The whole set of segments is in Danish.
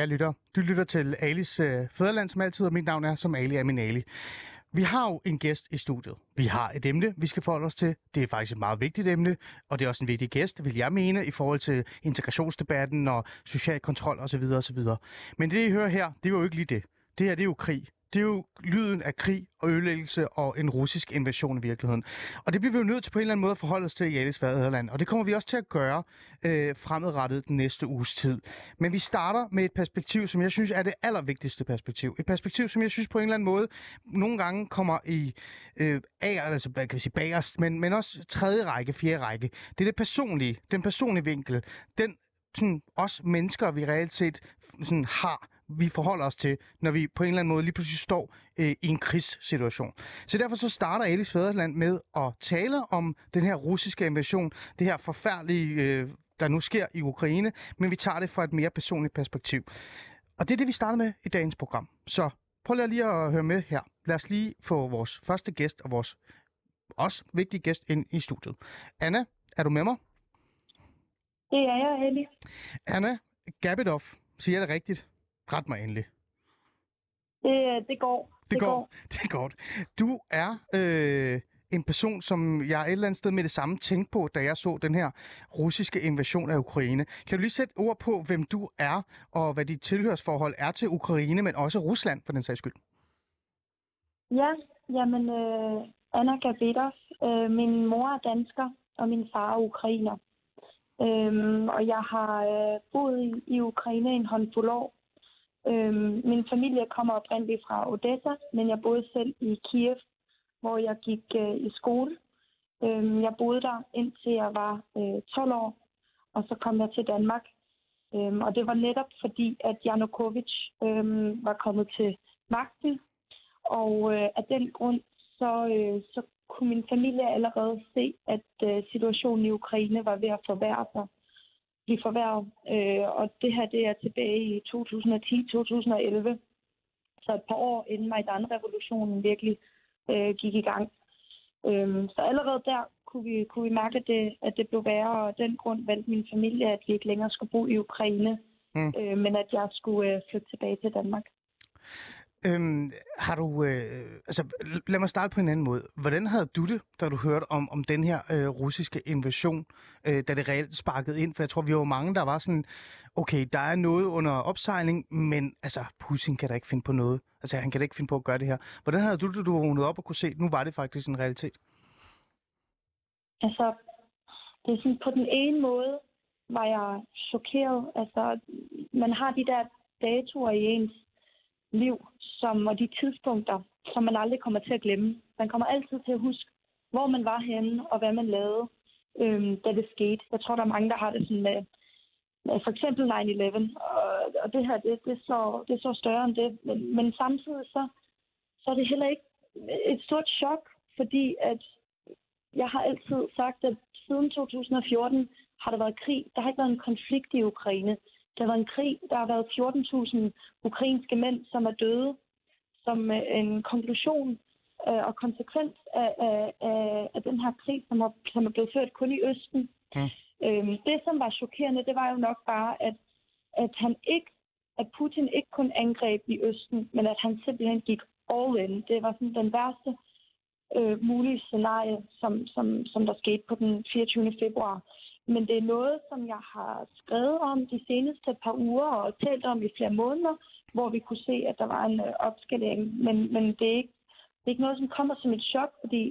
Kære lytter, du lytter til Alis øh, Fæderland, som altid, og mit navn er som Ali Aminali. Vi har jo en gæst i studiet. Vi har et emne, vi skal forholde os til. Det er faktisk et meget vigtigt emne, og det er også en vigtig gæst, vil jeg mene, i forhold til integrationsdebatten og social kontrol osv. osv. Men det, I hører her, det er jo ikke lige det. Det her, det er jo krig. Det er jo lyden af krig og ødelæggelse og en russisk invasion i virkeligheden. Og det bliver vi jo nødt til på en eller anden måde at forholde os til i Alice Faderland. Og det kommer vi også til at gøre øh, fremadrettet den næste uges tid. Men vi starter med et perspektiv, som jeg synes er det allervigtigste perspektiv. Et perspektiv, som jeg synes på en eller anden måde nogle gange kommer i øh, af, altså hvad kan vi sige, bagerst, men, men også tredje række, fjerde række. Det er det personlige, den personlige vinkel. Den sådan, os mennesker, vi reelt set sådan, har, vi forholder os til, når vi på en eller anden måde lige pludselig står øh, i en krigssituation. Så derfor så starter Alis Fæderland med at tale om den her russiske invasion, det her forfærdelige, øh, der nu sker i Ukraine, men vi tager det fra et mere personligt perspektiv. Og det er det, vi starter med i dagens program. Så prøv lige at høre med her. Lad os lige få vores første gæst og vores også vigtige gæst ind i studiet. Anna, er du med mig? Det er jeg, Ellie. Anna Gabidov, siger jeg det rigtigt? Ret mig endelig. Det, det går. Det, går. Det er godt. Du er øh, en person, som jeg et eller andet sted med det samme tænkte på, da jeg så den her russiske invasion af Ukraine. Kan du lige sætte ord på, hvem du er, og hvad dit tilhørsforhold er til Ukraine, men også Rusland, for den sags skyld? Ja, jamen, øh, Anna Gabidov. Øh, min mor er dansker, og min far er ukrainer. Øhm, og jeg har øh, boet i, i Ukraine en håndfuld år. Øhm, min familie kommer oprindeligt fra Odessa, men jeg boede selv i Kiev, hvor jeg gik øh, i skole. Øhm, jeg boede der indtil jeg var øh, 12 år, og så kom jeg til Danmark. Øhm, og det var netop fordi, at Janukovic øhm, var kommet til magten, og øh, af den grund, så, øh, så kunne min familie allerede se, at øh, situationen i Ukraine var ved at forværre sig. Blive forværret. Øh, og det her, det er tilbage i 2010-2011. Så et par år inden Majdan-revolutionen virkelig øh, gik i gang. Øh, så allerede der kunne vi, kunne vi mærke, at det, at det blev værre, og af den grund valgte min familie, at vi ikke længere skulle bo i Ukraine, Mm. øh, men at jeg skulle øh, flytte tilbage til Danmark. Øhm, har du, øh, altså, lad mig starte på en anden måde. Hvordan havde du det, da du hørte om, om den her øh, russiske invasion, øh, da det reelt sparkede ind? For jeg tror, vi var mange, der var sådan, okay, der er noget under opsejling, men altså, Putin kan da ikke finde på noget. Altså, han kan da ikke finde på at gøre det her. Hvordan havde du det, du vågnede op og kunne se, at nu var det faktisk en realitet? Altså, det er sådan, på den ene måde var jeg chokeret. Altså, man har de der datoer i ens liv, som, og de tidspunkter, som man aldrig kommer til at glemme. Man kommer altid til at huske, hvor man var henne, og hvad man lavede, øhm, da det skete. Jeg tror, der er mange, der har det sådan med, med for eksempel 9-11, og, og det her, det, det, er så, det er så større end det. Men, men samtidig så, så er det heller ikke et stort chok, fordi at jeg har altid sagt, at siden 2014 har der været krig. Der har ikke været en konflikt i Ukraine. Der har været en krig. Der har været 14.000 ukrainske mænd, som er døde som øh, en konklusion øh, og konsekvens af, af, af, af den her krig, som er, som er blevet ført kun i Østen. Mm. Øhm, det, som var chokerende, det var jo nok bare, at, at han ikke, at Putin ikke kun angreb i Østen, men at han simpelthen gik all in. Det var sådan den værste øh, mulige scenarie, som, som, som der skete på den 24. februar. Men det er noget, som jeg har skrevet om de seneste par uger og talt om i flere måneder, hvor vi kunne se, at der var en øh, opskalering. Men, men det, er ikke, det er ikke noget, som kommer som et chok, fordi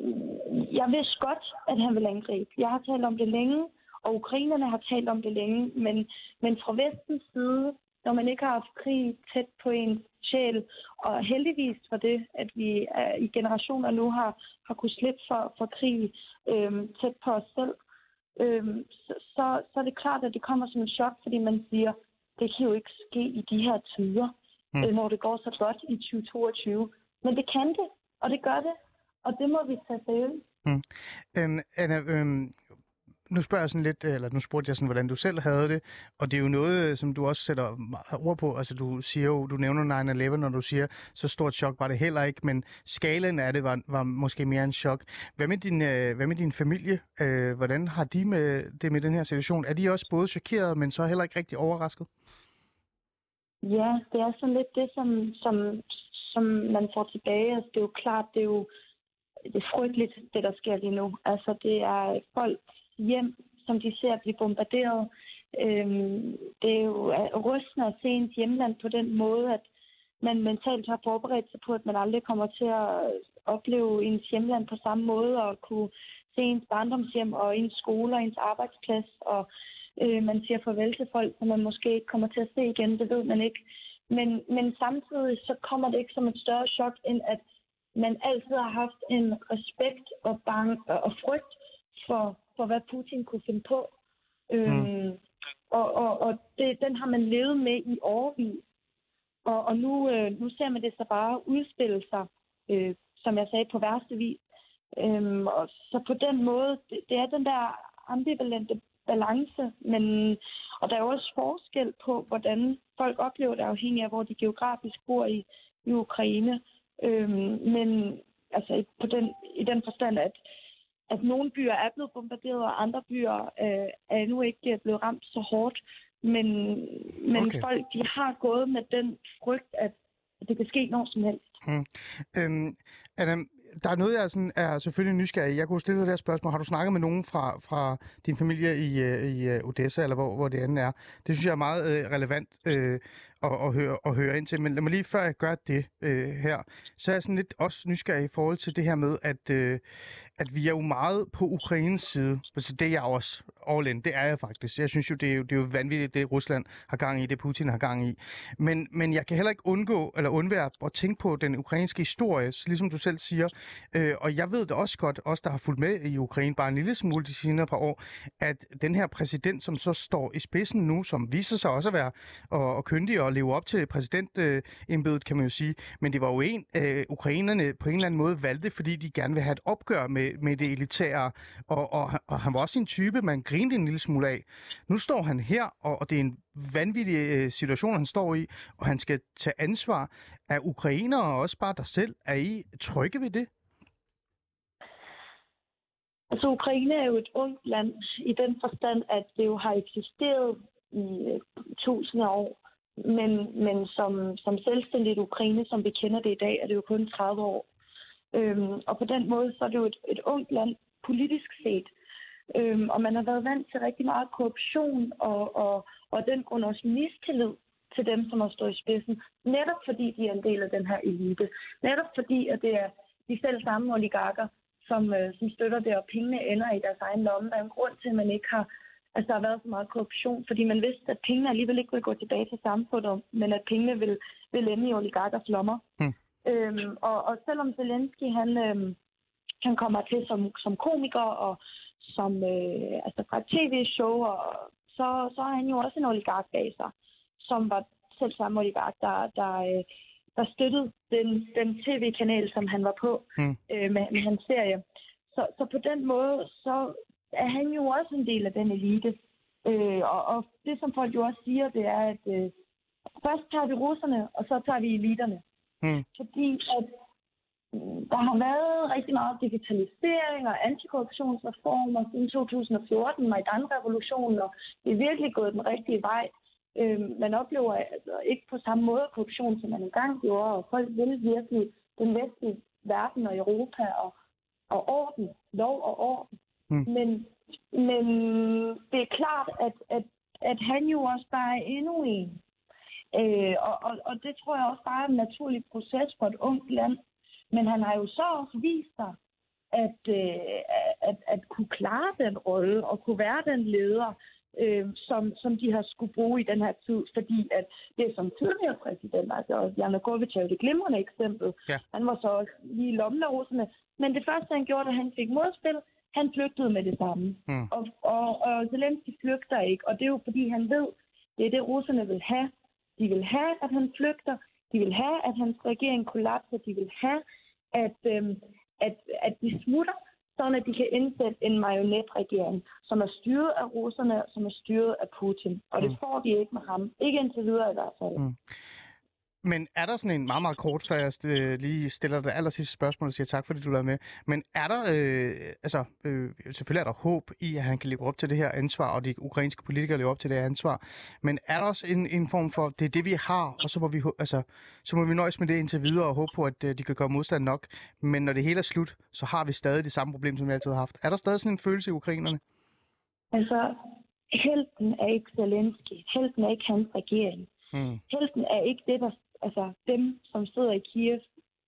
øh, jeg vidste godt, at han vil angribe. Jeg har talt om det længe, og ukrainerne har talt om det længe, men, men fra vestens side, når man ikke har haft krig tæt på ens sjæl. Og heldigvis for det, at vi er, i generationer nu har, har kunnet slippe for, for krig øh, tæt på os selv, øhm, så, så, så er det klart, at det kommer som en chok, fordi man siger, det kan jo ikke ske i de her tider, mm. øh, når det går så godt i 2022. Men det kan det, og det gør det, og det må vi tage seriøst. Mm. Øhm, Anna, øhm, nu spørger jeg sådan lidt, øh, eller nu spurgte jeg sådan, hvordan du selv havde det, og det er jo noget, øh, som du også sætter ord på. Altså du siger jo, du nævner 9-11, når du siger, så stort chok var det heller ikke, men skalen af det var, var måske mere en chok. Hvad med din, øh, hvad med din familie? Øh, hvordan har de med det med den her situation? Er de også både chokeret, men så heller ikke rigtig overrasket? Ja, det er sådan lidt det, som, som, som man får tilbage. Altså, det er jo klart, det er jo det er frygteligt, det der sker lige nu. Altså, det er folk hjem, som de ser blive bombarderet. Øhm, det er jo rystende at se ens hjemland på den måde, at man mentalt har forberedt sig på, at man aldrig kommer til at opleve ens hjemland på samme måde, og kunne se ens barndomshjem og ens skole og ens arbejdsplads, og øh, man siger farvel til folk, som man måske ikke kommer til at se igen, det ved man ikke. Men, men samtidig så kommer det ikke som et større chok, end at man altid har haft en respekt og, bang, og frygt for, for, hvad Putin kunne finde på. Øhm, mm. Og og, og det, den har man levet med i årvis. Og, og nu, øh, nu ser man det så bare udspille sig, øh, som jeg sagde, på værste vis. Øhm, og så på den måde, det, det er den der ambivalente balance, men, og der er jo også forskel på, hvordan folk oplever det, afhængig af, hvor de geografisk bor i, i Ukraine. Øhm, men altså på den, i den forstand, at at nogle byer er blevet bombarderet, og andre byer øh, er endnu ikke blevet ramt så hårdt. Men, men okay. folk de har gået med den frygt, at det kan ske når som helst. Hmm. Øhm, Adam, der er noget, jeg sådan er selvfølgelig nysgerrig Jeg kunne stille dig det her spørgsmål. Har du snakket med nogen fra, fra din familie i, øh, i øh, Odessa, eller hvor, hvor det andet er? Det synes jeg er meget øh, relevant øh, at, at, høre, at høre ind til. Men lad mig lige, før jeg gør det øh, her, så er jeg sådan lidt også nysgerrig i forhold til det her med, at, øh, at vi er jo meget på Ukraines side. Så det er jeg også all in. Det er jeg faktisk. Jeg synes jo, det er jo, det er jo vanvittigt, det Rusland har gang i, det Putin har gang i. Men, men jeg kan heller ikke undgå, eller undvære at tænke på den ukrainske historie, ligesom du selv siger. Øh, og jeg ved det også godt, os der har fulgt med i Ukraine bare en lille smule de senere par år, at den her præsident, som så står i spidsen nu, som viser sig også at være og, og kyndig og leve op til præsidentembedet, øh, kan man jo sige. Men det var jo en, øh, ukrainerne på en eller anden måde valgte, fordi de gerne vil have et opgør med, med det elitære. Og, og, og han var også en type, man grinede en lille smule af. Nu står han her, og, og det er en vanvittig øh, situation, han står i, og han skal tage ansvar. Er ukrainere og også bare dig selv, er I trygge ved det? Altså, Ukraine er jo et ungt land i den forstand, at det jo har eksisteret i øh, tusinder af år. Men, men som, som selvstændigt Ukraine, som vi kender det i dag, er det jo kun 30 år. Øhm, og på den måde, så er det jo et, et ungt land politisk set. Øhm, og man har været vant til rigtig meget korruption og, og, og den grund også mistillid til dem, som har stået i spidsen. Netop fordi de er en del af den her elite. Netop fordi, at det er de selv samme oligarker, som, øh, som støtter det, og pengene ender i deres egen lomme. Der er en grund til, at man ikke har Altså, der har været så meget korruption, fordi man vidste, at pengene alligevel ikke ville gå tilbage til samfundet, men at pengene vil, vil ende i oligarkers lommer. Hmm. Øhm, og, og selvom Zelensky, han, øhm, han kommer til som, som komiker og som øh, altså fra tv-show, og så, så er han jo også en oligark bag sig, som var selv samme oligark, der, der, øh, der støttede den, den tv-kanal, som han var på hmm. øh, med, med hans serie. Så, så på den måde, så er han jo også en del af den elite. Øh, og, og det, som folk jo også siger, det er, at øh, først tager vi russerne, og så tager vi eliterne. Mm. Fordi at mm, der har været rigtig meget digitalisering og antikorruptionsreformer siden 2014, Majdan-revolutionen, og det er virkelig gået den rigtige vej. Øh, man oplever altså ikke på samme måde korruption, som man engang gjorde, og folk vil virkelig den vestlige verden og Europa og, og orden, lov og orden. Mm. Men, men det er klart, at, at, at han jo også bare er endnu en. Øh, og, og, og det tror jeg også bare er en naturlig proces for et ungt land. Men han har jo så også vist sig, at, øh, at, at kunne klare den rolle og kunne være den leder, øh, som, som de har skulle bruge i den her tid, fordi at det som tidligere præsident, altså er jo det glimrende eksempel, Ja. han var så også lige i lommen af russerne, men det første han gjorde, da han fik modspil, han flygtede med det samme. Mm. Og, og, og Zelensky flygter ikke, og det er jo fordi han ved, det er det russerne vil have. De vil have, at han flygter, de vil have, at hans regering kollapser, de vil have, at, øhm, at, at de smutter, sådan at de kan indsætte en marionetregering, som er styret af russerne, som er styret af Putin. Og det Mm. får de ikke med ham. Ikke indtil videre i hvert fald. Mm. Men er der sådan en meget, meget kort, før jeg øh, lige stiller det aller sidste spørgsmål og siger tak, fordi du er med. Men er der, øh, altså øh, selvfølgelig er der håb i, at han kan leve op til det her ansvar, og de ukrainske politikere lever op til det her ansvar. Men er der også en, en form for, det er det vi har, og så må vi, altså, så må vi nøjes med det indtil videre og håbe på, at øh, de kan gøre modstand nok. Men når det hele er slut, så har vi stadig det samme problem, som vi altid har haft. Er der stadig sådan en følelse i ukrainerne? Altså, helten er ikke Zelensky. Helten er ikke hans regering. Mm. helten er ikke det, der, altså dem, som sidder i Kiev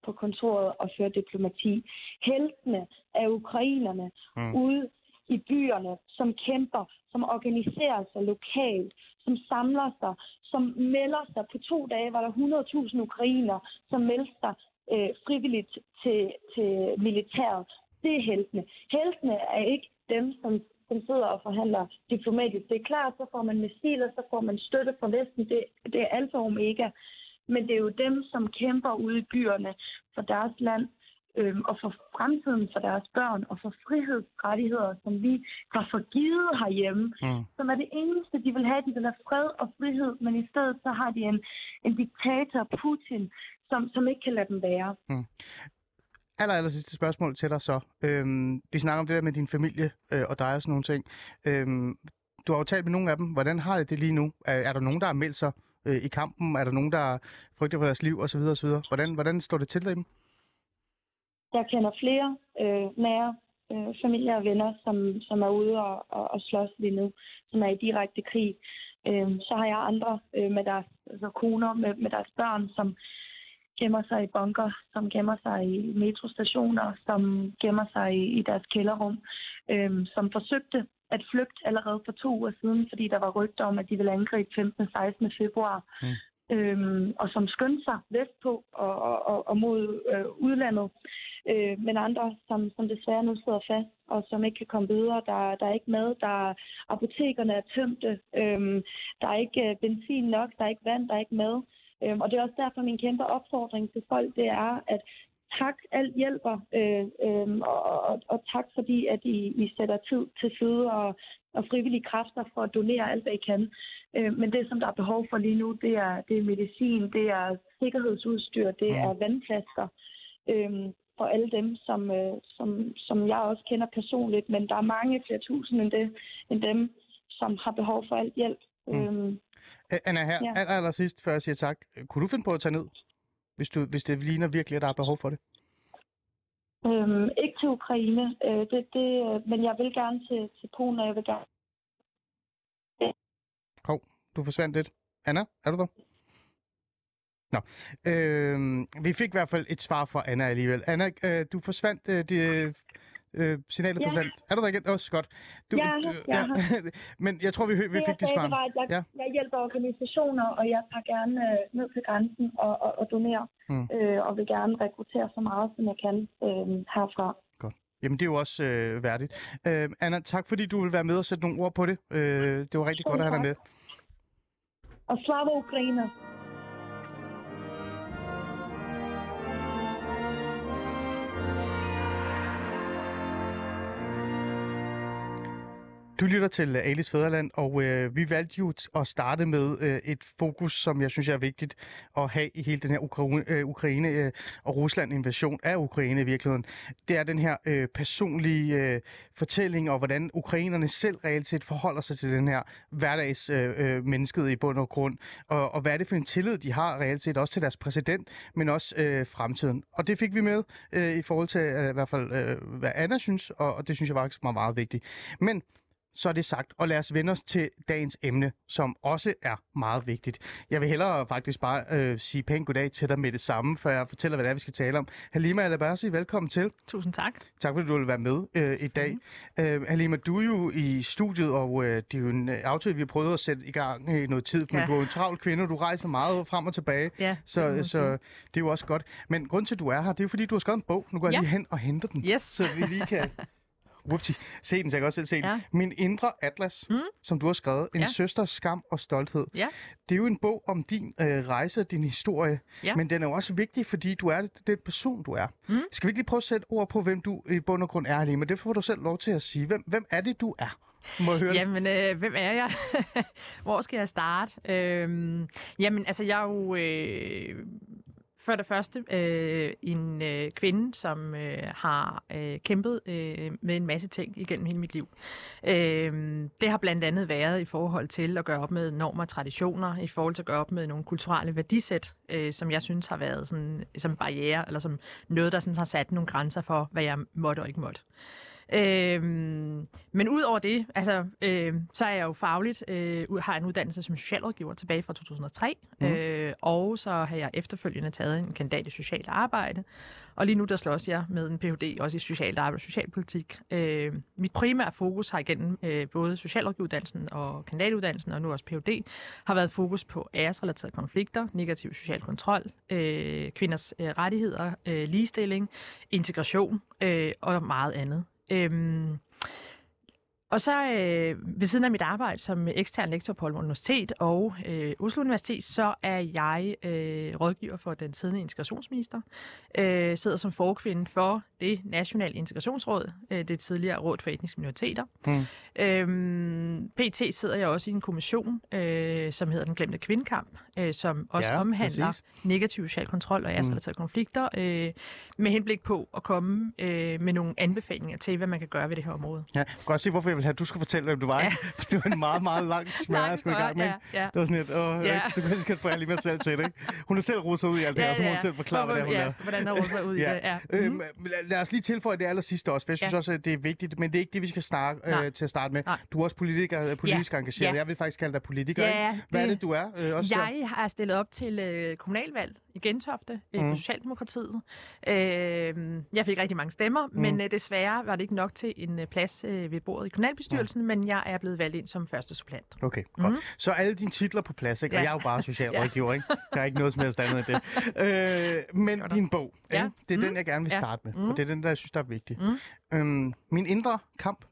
på kontoret og fører diplomati. Heltene er ukrainerne Mm. ude i byerne, som kæmper, som organiserer sig lokalt, som samler sig, som melder sig. På to dage var der 100.000 ukrainer, som meldte sig øh, frivilligt til, til militæret. Det er heltene. Heltene er ikke dem, som, som sidder og forhandler diplomatisk. Det er klart, så får man missiler, så får man støtte fra Vesten. Det, det er alfa og omega. Men det er jo dem, som kæmper ude i byerne for deres land, øhm, og for fremtiden for deres børn, og for frihedsrettigheder, som vi har forgivet herhjemme, Mm. som er det eneste, de vil have. De vil have fred og frihed, men i stedet så har de en, en diktator, Putin, som, som ikke kan lade dem være. aller, aller sidste spørgsmål til dig så. Øhm, vi snakker om det der med din familie øh, og dig og sådan nogle ting. Øhm, du har jo talt med nogle af dem. Hvordan har det det lige nu? Er, er der nogen, der har meldt sig øh, i kampen? Er der nogen, der frygter for deres liv osv. osv.? Hvordan, hvordan står det til dem? Jeg kender flere øh, nære øh, familier og venner, som, som er ude og, og, og slås lige nu, som er i direkte krig. Øh, så har jeg andre øh, med deres altså koner, med, med deres børn, som gemmer sig i bunker, som gemmer sig i metrostationer, som gemmer sig i, i deres kælderrum, øh, som forsøgte at flygte allerede for to uger siden, fordi der var rygter om, at de ville angribe 15. 16. februar. Mm. Øhm, og som skyndte sig vestpå og, og, og, mod øh, udlandet. Øh, men andre, som, som desværre nu sidder fast, og som ikke kan komme videre. Der, der er ikke mad, der apotekerne er tømte, øhm, der er ikke øh, benzin nok, der er ikke vand, der er ikke mad. Øhm, og det er også derfor min kæmpe opfordring til folk, det er, at tak, alt hjælper, øh, øh, og, og, og tak fordi, at I, I sætter tid til side og, og frivillige kræfter for at donere alt, hvad I kan. Øh, men det, som der er behov for lige nu, det er, det er medicin, det er sikkerhedsudstyr, det Mm. er vandflasker øh, for alle dem, som, øh, som, som jeg også kender personligt. Men der er mange flere tusind end, det, end dem, som har behov for alt hjælp. Mm. Øh, Øh, Anna, her Ja. aller, aller sidst, før jeg siger tak. Kunne du finde på at tage ned, hvis, du, hvis det ligner virkelig, at der er behov for det? Øhm, ikke til Ukraine, øh, det, det, øh, men jeg vil gerne til, til Polen, og jeg vil gerne... Hov, du forsvandt lidt. Anna, er du der? Nå, øh, vi fik i hvert fald et svar fra Anna alligevel. Anna, øh, du forsvandt, øh, det, øh, signalet Ja. forsvandt. Er du der igen? Også godt. Du, her, jeg er Men jeg tror, vi, vi det, fik det svar. var, jeg, Ja. ja. jeg hjælper organisationer, og jeg tager gerne øh, ned til grænsen og, og, og donerer, Mm. øh, og vil gerne rekruttere så meget, som jeg kan øh, herfra. Jamen, det er jo også øh, værdigt. Øh, Anna, tak fordi du vil være med og sætte nogle ord på det. Øh, det var rigtig Selv godt at have dig med. Og slava Ukraine! Du lytter til øh, Alice Fæderland, og øh, vi valgte jo at starte med øh, et fokus, som jeg synes er vigtigt at have i hele den her Ukraine, øh, Ukraine øh, og Rusland invasion af Ukraine i virkeligheden. Det er den her øh, personlige øh, fortælling, og hvordan ukrainerne selv reelt set forholder sig til den her hverdags øh, øh, mennesket i bund og grund, og, og hvad er det for en tillid, de har reelt set også til deres præsident, men også øh, fremtiden. Og det fik vi med øh, i forhold til øh, i hvert fald, øh, hvad Anna synes, og, og det synes jeg faktisk var meget vigtigt. Men så er det sagt, og lad os vende os til dagens emne, som også er meget vigtigt. Jeg vil hellere faktisk bare øh, sige pænt goddag til dig med det samme, før jeg fortæller, hvad det er, vi skal tale om. Halima Alabersi, velkommen til. Tusind tak. Tak fordi du vil være med øh, i dag. Mm. Øh, Halima, du er jo i studiet, og øh, det er jo en øh, aftale, vi har prøvet at sætte i gang i noget tid, men Ja. du er jo en travl kvinde, og du rejser meget frem og tilbage, Ja, det så, man så sige. det er jo også godt. Men grund til, at du er her, det er jo fordi, du har skrevet en bog. Nu går jeg Ja. lige hen og henter den, Yes. så vi lige kan... Whoopsie. Se den, så jeg kan også selv se den. Ja. Min indre atlas, Mm. som du har skrevet. En Ja. søsters skam og stolthed. Ja. Det er jo en bog om din øh, rejse og din historie. Ja. Men den er jo også vigtig, fordi du er den person, du er. Mm. Skal vi ikke lige prøve at sætte ord på, hvem du i bund og grund er, Halima? Det får du selv lov til at sige. Hvem, hvem er det, du er? Må jeg høre? Jamen, øh, hvem er jeg? Hvor skal jeg starte? Øhm, jamen, altså, jeg er jo øh, for det første øh, en øh, kvinde, som øh, har øh, kæmpet øh, med en masse ting igennem hele mit liv. Øh, det har blandt andet været i forhold til at gøre op med normer og traditioner, i forhold til at gøre op med nogle kulturelle værdisæt, øh, som jeg synes har været sådan, som barriere, eller som noget, der sådan har sat nogle grænser for, hvad jeg måtte og ikke måtte. Øhm, men ud over det, altså, øh, så er jeg jo fagligt, øh, har en uddannelse som socialrådgiver tilbage fra 2003, Mhm. mm. øh, og så har jeg efterfølgende taget en kandidat i socialt arbejde, og lige nu der slås jeg med en Ph.D. også i socialt arbejde og socialpolitik. Øh, mit primære fokus har igennem øh, både socialrådgiveruddannelsen og kandidatuddannelsen, og nu også Ph.D., har været fokus på æresrelaterede konflikter, negativ social kontrol, øh, kvinders øh, rettigheder, øh, ligestilling, integration øh, og meget andet. Øhm, og så øh, ved siden af mit arbejde som ekstern lektor på Aalborg Universitet og øh, Oslo Universitet, så er jeg øh, rådgiver for den siddende integrationsminister. Øh, sidder som forkvinde for det Nationale Integrationsråd, øh, det tidligere Råd for Etniske Minoriteter. Mm. Øhm, PT sidder jeg også i en kommission, øh, som hedder Den Glemte Kvindekamp, øh, som også Ja, omhandler præcis. negativ social kontrol og æresrelaterede mm. konflikter, øh, med henblik på at komme øh, med nogle anbefalinger til, hvad man kan gøre ved det her område. Ja, jeg kan godt se, hvorfor jeg vil have, at du skulle fortælle, hvem du var. Ja. Ja. det var en meget, meget lang smør, jeg skulle i gang med. ja, ja. Det var sådan et, åh, Ja. ja. så kan jeg få jeg lige mig selv til det. Ikke? Hun har selv sig ud i alt det her, og så må hun selv forklare, hvad det er, hun ja, laver. hvordan der sig ud i Ja. det. Ja. Øhm, Mhm. lad- os lige tilføje det aller sidste også, for jeg synes Ja. også, at det er vigtigt, men det er ikke det, vi skal snakke Nej. øh, til at starte med. Nej. Du er også politiker, øh, politisk engageret. Ja. Jeg vil faktisk kalde dig politiker. Ja, ikke? Hvad er det- det, du er? Øh, også der? Jeg har stillet op til øh, kommunalvalg i Gentofte for Mm. Socialdemokratiet. Øh, jeg fik rigtig mange stemmer, mm. men øh, desværre var det ikke nok til en øh, plads øh, ved bordet i kommunalbestyrelsen, men jeg er blevet valgt ind som første supplant. Okay, godt. Mhm. Så alle dine titler på plads, ikke? Og Ja. jeg er jo bare socialrådgiver, ikke? Der er ikke noget som helst andet end det. Øh, men din bog, Ja. ikke? det er Mm. den, jeg gerne vil starte med. Mm. Og det er den, der jeg synes, der er vigtig. Mm. Øhm, min indre kamp,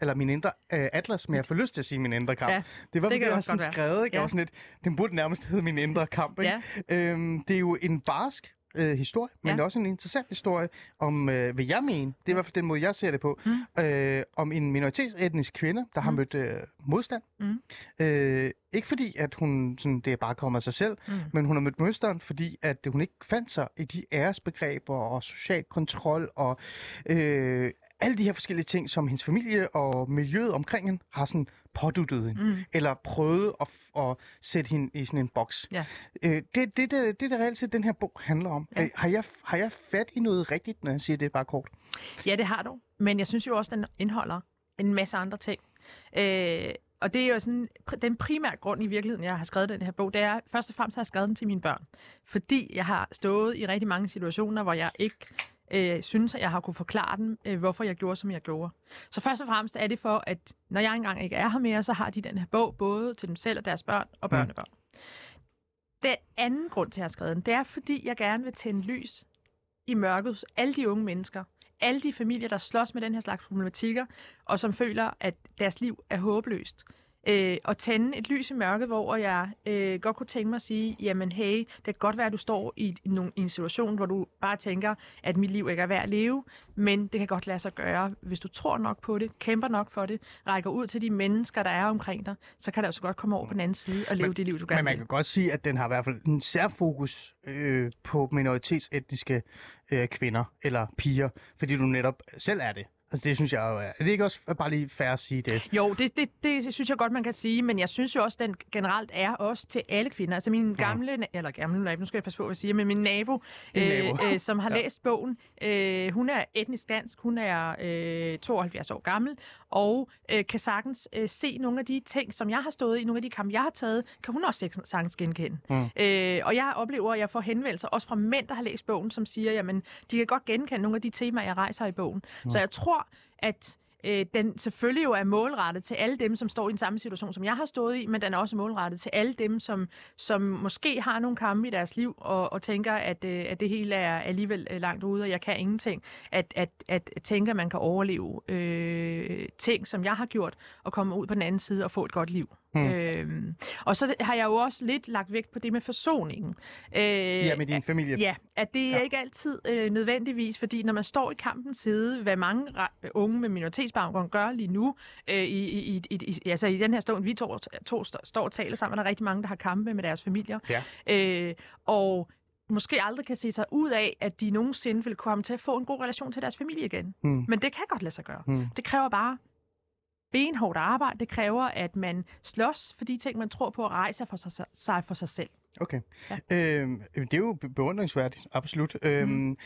eller min indre øh, atlas, men jeg får lyst til at sige min indre kamp. Ja, det var, det det også sådan skrevet, ikke? Ja. Og sådan et, den burde nærmest hedde min indre kamp, ikke? Ja. Øhm, det er jo en barsk øh, historie, men Ja. det også en interessant historie om, øh, vil jeg mene, det er i hvert fald den måde, jeg ser det på, Mm. øh, om en minoritetsetnisk kvinde, der har Mm. mødt øh, modstand. Mm. Øh, ikke fordi, at hun sådan, det bare kommer af sig selv, Mm. men hun har mødt modstand, fordi at hun ikke fandt sig i de æresbegreber og social kontrol og øh, alle de her forskellige ting, som hendes familie og miljøet omkring hende har sådan påduttet hende, Mm. eller prøvet at, at sætte hende i sådan en boks. Ja. Øh, det, det, det, det, det, der reelt set den her bog handler om. Ja. Øh, har, jeg, har jeg fat i noget rigtigt, når jeg siger det bare kort? Ja, det har du. Men jeg synes jo også, den indeholder en masse andre ting. Øh, og det er jo sådan, den primære grund i virkeligheden, jeg har skrevet den her bog, det er, først og fremmest har jeg skrevet den til mine børn. Fordi jeg har stået i rigtig mange situationer, hvor jeg ikke øh, synes, at jeg har kunne forklare dem, øh, hvorfor jeg gjorde, som jeg gjorde. Så først og fremmest er det for, at når jeg engang ikke er her mere, så har de den her bog, både til dem selv og deres børn og børnebørn. Mm. Den anden grund til, at jeg har skrevet den, det er, fordi jeg gerne vil tænde lys i mørket hos alle de unge mennesker, alle de familier, der slås med den her slags problematikker, og som føler, at deres liv er håbløst. Øh, og tænde et lys i mørket, hvor jeg øh, godt kunne tænke mig at sige, jamen hey, det kan godt være, at du står i, i, nogle, i en situation, hvor du bare tænker, at mit liv ikke er værd at leve, men det kan godt lade sig gøre. Hvis du tror nok på det, kæmper nok for det, rækker ud til de mennesker, der er omkring dig, så kan det også godt komme over på den anden side og leve Men- det liv, du Men gerne man vil. kan godt sige, at den har i hvert fald en særfokus øh, på minoritetsetniske øh, kvinder eller piger, fordi du netop selv er det. Altså det synes jeg jo er. Er det ikke også bare lige fair at sige det? Jo, det, det, det synes jeg godt, man kan sige, men jeg synes jo også, den generelt er også til alle kvinder. Altså min gamle, na- eller gamle nabo, nu skal jeg passe på, hvad jeg siger, men min nabo, nabo. Øh, øh, som har Ja. læst bogen, øh, hun er etnisk dansk, hun er øh, 72 år gammel, og øh, kan sagtens øh, se nogle af de ting, som jeg har stået i, nogle af de kampe, jeg har taget, kan hun også sag- sagtens genkende. Mm. Øh, og jeg oplever, at jeg får henvendelser, også fra mænd, der har læst bogen, som siger, jamen, de kan godt genkende nogle af de temaer, jeg rejser i bogen. Mm. Så jeg tror, at øh, den selvfølgelig jo er målrettet til alle dem, som står i den samme situation, som jeg har stået i, men den er også målrettet til alle dem, som, som måske har nogle kampe i deres liv, og, og tænker, at, øh, at det hele er alligevel øh, langt ude, og jeg kan ingenting. At, at, at tænke, at man kan overleve øh, ting, som jeg har gjort, og komme ud på den anden side og få et godt liv. Hmm. Øhm, og så har jeg jo også lidt lagt vægt på det med forsoningen. Øh, Ja, med din familie. Ja, at det er Ja. ikke altid øh, nødvendigvis, fordi når man står i kampens side, hvad mange unge med minoritetsbaggrund gør lige nu, øh, i, i, i, i, altså i den her stund, vi to, to st- står og taler sammen, er der rigtig mange, der har kampe med deres familier. Ja. Øh, og måske aldrig kan se sig ud af, at de nogensinde vil komme til at få en god relation til deres familie igen. Mm. Men det kan godt lade sig gøre. Mm. Det kræver bare benhårdt arbejde. Det kræver, at man slås for de ting, man tror på, og rejser for sig, sig for sig selv. Okay. Ja. Øhm, det er jo be- beundringsværdigt, absolut. Øhm, Mhm.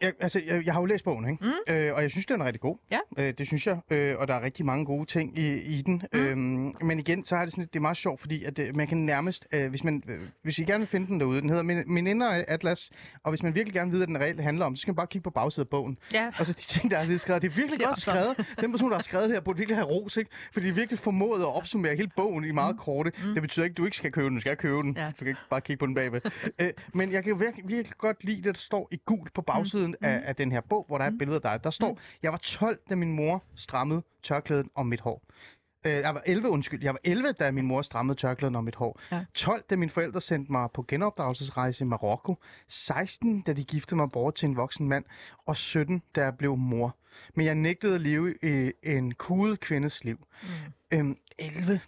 Jeg, altså, jeg, jeg har jo læst bogen, ikke? Mm. Øh, og jeg synes, den er rigtig god. Ja. Øh, det synes jeg, øh, og der er rigtig mange gode ting i, i den. Mm. Øhm, men igen, så er det sådan, det er meget sjovt, fordi at, øh, man kan nærmest, øh, hvis, man, øh, hvis I gerne vil finde den derude, den hedder Min, Min Indre Atlas, og hvis man virkelig gerne vil vide, hvad den reelt handler om, så skal man bare kigge på bagsiden af bogen. Ja. Og så de ting, der er lidt skrevet. Det er virkelig Det er godt skrevet. Den person, der har skrevet det her, burde virkelig have ros, ikke? Fordi de virkelig formået at opsummere hele bogen i meget mm. korte. Mm. Det betyder ikke, at du ikke skal købe den. Du skal købe den. Ja. Du skal ikke bare kigge på den bagved. øh, men jeg kan virkelig, virkelig godt lide det, der står i gult på bagsiden mm. Af, af den her bog, hvor der er et billede af dig. Der står, jeg var 12, da min mor strammede tørklædet om mit hår. Øh, jeg var 11, undskyld. Jeg var 11, da min mor strammede tørklædet om mit hår. Ja. 12, da mine forældre sendte mig på genopdragelsesrejse i Marokko. 16, da de giftede mig bort til en voksen mand. Og 17, da jeg blev mor. Men jeg nægtede at leve i en kudet kvindes liv. Mm. Øhm, 11,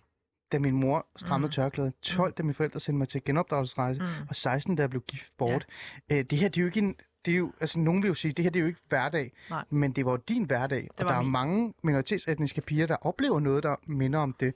da min mor strammede Mm. tørklædet. 12, da mine forældre sendte mig til genopdragelsesrejse. Mm. Og 16, da jeg blev gift bort. Øh, det her, det er jo ikke en... Det er jo, altså, nogen vil jo sige, det her det er jo ikke hverdag, Nej. men det var jo din hverdag. og var der er min. mange minoritetsetniske piger, der oplever noget, der minder om det.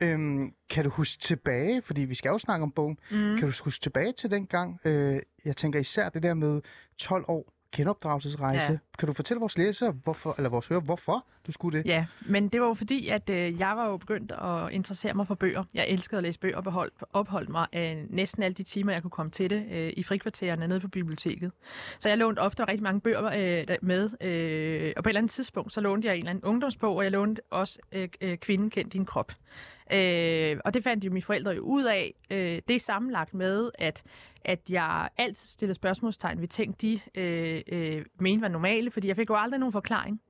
Øhm, kan du huske tilbage, fordi vi skal jo snakke om bogen, Mm. kan du huske tilbage til den gang? Øh, jeg tænker især det der med 12 år genopdragelsesrejse. Ja. Kan du fortælle vores læsere, hvorfor, eller vores hører, hvorfor du skulle det? Ja, men det var jo fordi, at øh, jeg var jo begyndt at interessere mig for bøger. Jeg elskede at læse bøger og beholdt, opholdt mig øh, næsten alle de timer, jeg kunne komme til det øh, i frikvartererne nede på biblioteket. Så jeg lånte ofte rigtig mange bøger øh, med, øh, og på et eller andet tidspunkt, så lånte jeg en eller anden ungdomsbog, og jeg lånte også øh, øh, Kvinden kendt din krop. Øh, og det fandt jo mine forældre jo ud af. Øh, det er sammenlagt med, at at jeg altid stillede spørgsmålstegn ved ting, de øh, øh, mente var normale, fordi jeg fik jo aldrig nogen forklaring.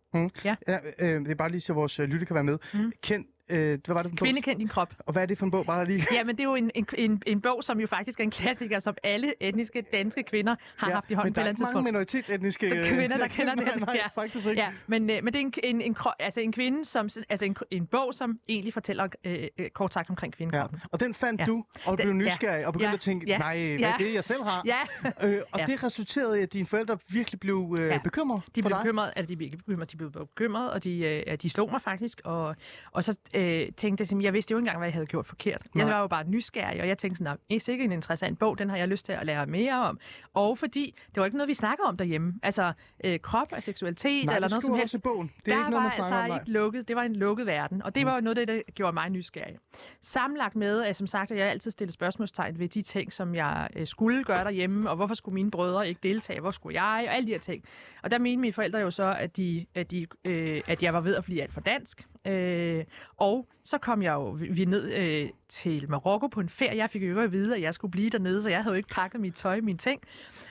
Ja, øh, det er bare lige så vores øh, lytte kan være med. Mm. Kend, øh, hvad var det for en Kvinde kend din krop. Og hvad er det for en bog? Bare lige. Ja, men det er jo en, en, en, en bog, som jo faktisk er en klassiker, som alle etniske danske kvinder har ja, haft i hånden men på der et er eller andet ikke mange minoritetsetniske Der er kvinder, der kender den, Nej, ja. faktisk ikke. Ja, men, øh, men det er en, en, en, altså en kvinde, som, altså en, en bog, som egentlig fortæller øh, øh, kort sagt omkring Ja. kvindekroppen. Og den fandt Ja. du, og Den- blev ja. nysgerrig, og begyndte Ja. at tænke, Ja. nej, hvad Ja. er det, jeg selv har? Ja, Øh, og Ja. det resulterede i, at dine forældre virkelig blev øh, Ja. bekymrede de blev bekymrede, eller de blev ikke bekymrede, de blev bekymrede, og de, øh, de slog mig faktisk, og, og så øh, tænkte jeg, at jeg vidste jo ikke engang, hvad jeg havde gjort forkert. Jeg Nej. var jo bare nysgerrig, og jeg tænkte sådan, at sikkert en interessant bog, den har jeg lyst til at lære mere om. Og fordi det var ikke noget, vi snakker om derhjemme. Altså øh, krop og seksualitet, Nej, eller det noget som helst. bogen. Det er der ikke noget, man snakker altså om, nej. ikke lukket. Det var en lukket verden, og det var jo noget det, der gjorde mig nysgerrig. Sammenlagt med, at som sagt, at jeg altid stillede spørgsmålstegn ved de ting, som jeg øh, skulle gøre derhjemme, og hvorfor skulle mine brødre ikke deltage, hvor skulle jeg, og alle de her ting. Og der mente mine forældre jo så, at, de, at, de, øh, at jeg var ved at blive alt for dansk. Øh, og så kom jeg jo vi ned øh, til Marokko på en ferie. Jeg fik jo at vide, at jeg skulle blive dernede, så jeg havde jo ikke pakket mit tøj, mine ting.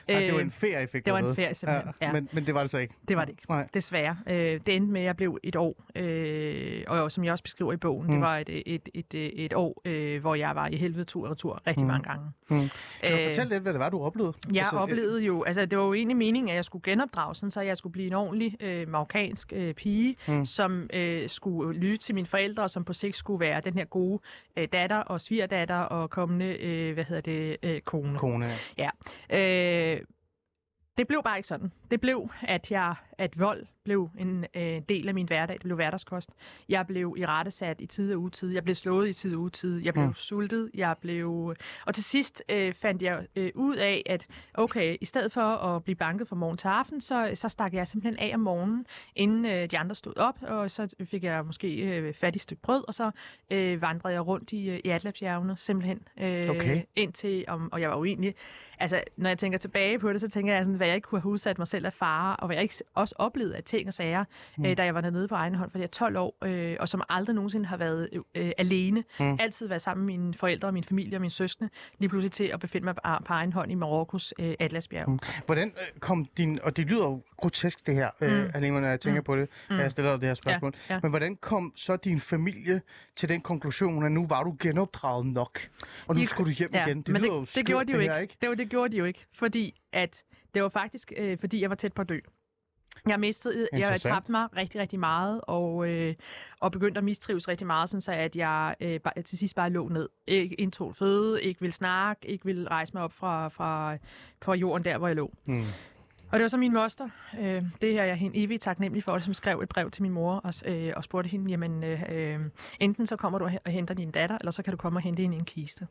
Nej, det var Øh, en ferie, fik det var en ferie, simpelthen, ja. Men, men det var det så ikke. Det var det ikke. Nej. Desværre. Øh, det endte med, at jeg blev et år, øh, og som jeg også beskriver i bogen, mm. det var et, et, et, et, et år, øh, hvor jeg var i helvede tur og retur rigtig Mm. mange gange. Mm. Kan du Øh, fortælle lidt, hvad det var, du oplevede? Jeg Altså, øh, oplevede jo, altså det var jo egentlig meningen, at jeg skulle genopdrage, sådan, så jeg skulle blive en ordentlig øh, marokkansk øh, pige, Mm. mm. som øh, skulle lytte til mine forældre, og som på sigt skulle være den her gode øh, datter og svigerdatter og kommende, øh, hvad hedder det, øh, kone. Kone, ja. Øh, det blev bare ikke sådan. Det blev, at jeg at vold blev en øh, del af min hverdag. Det blev hverdagskost. Jeg blev i rettesat i tid og utid. Jeg blev slået i tid og utid. Jeg blev Mm. sultet. Jeg blev... Og til sidst øh, fandt jeg øh, ud af, at okay, i stedet for at blive banket fra morgen til aften, så, så stak jeg simpelthen af om morgenen, inden øh, de andre stod op, og så fik jeg måske øh, fat i et stykke brød, og så øh, vandrede jeg rundt i, øh, i Atlapsjergene, simpelthen. Øh, Okay. Indtil, om, og jeg var jo egentlig... Altså, når jeg tænker tilbage på det, så tænker jeg sådan, hvad jeg ikke kunne have udsat mig selv af fare, og hvad jeg ikke også oplevede af ting og sager, mm. øh, da jeg var dernede på egen hånd, fordi jeg er 12 år, øh, og som aldrig nogensinde har været øh, alene. Mm. Altid været sammen med mine forældre, og min familie og mine søskende, lige pludselig til at befinde mig på, på egen hånd i Marokkos øh, Atlasbjerg. Mm. Hvordan øh, kom din, og det lyder jo grotesk det her, øh, Mm. alene når jeg tænker Mm. på det, mm. at jeg stiller dig det her spørgsmål. Ja, ja. Men hvordan kom så din familie til den konklusion, at nu var du genopdraget nok, og nu De- skulle du hjem igen? Det men lyder jo det, skørt, det gjorde de jo det ikke. her, ikke? Det, var, det gjorde de jo ikke, fordi at det var faktisk, øh, fordi jeg var tæt på at dø. Jeg mistede, jeg tabte mig rigtig, rigtig meget, og, øh, og begyndte at mistrives rigtig meget, sådan så at jeg øh, bare, til sidst bare lå ned. Ikke indtog føde, ikke ville snakke, ikke ville rejse mig op fra, fra, fra jorden der, hvor jeg lå. Mm. Og det var så min moster, øh, det her jeg er hende evigt taknemmelig for, som skrev et brev til min mor og, øh, og spurgte hende, jamen øh, øh, enten så kommer du og henter din datter, eller så kan du komme og hente hende i en kiste.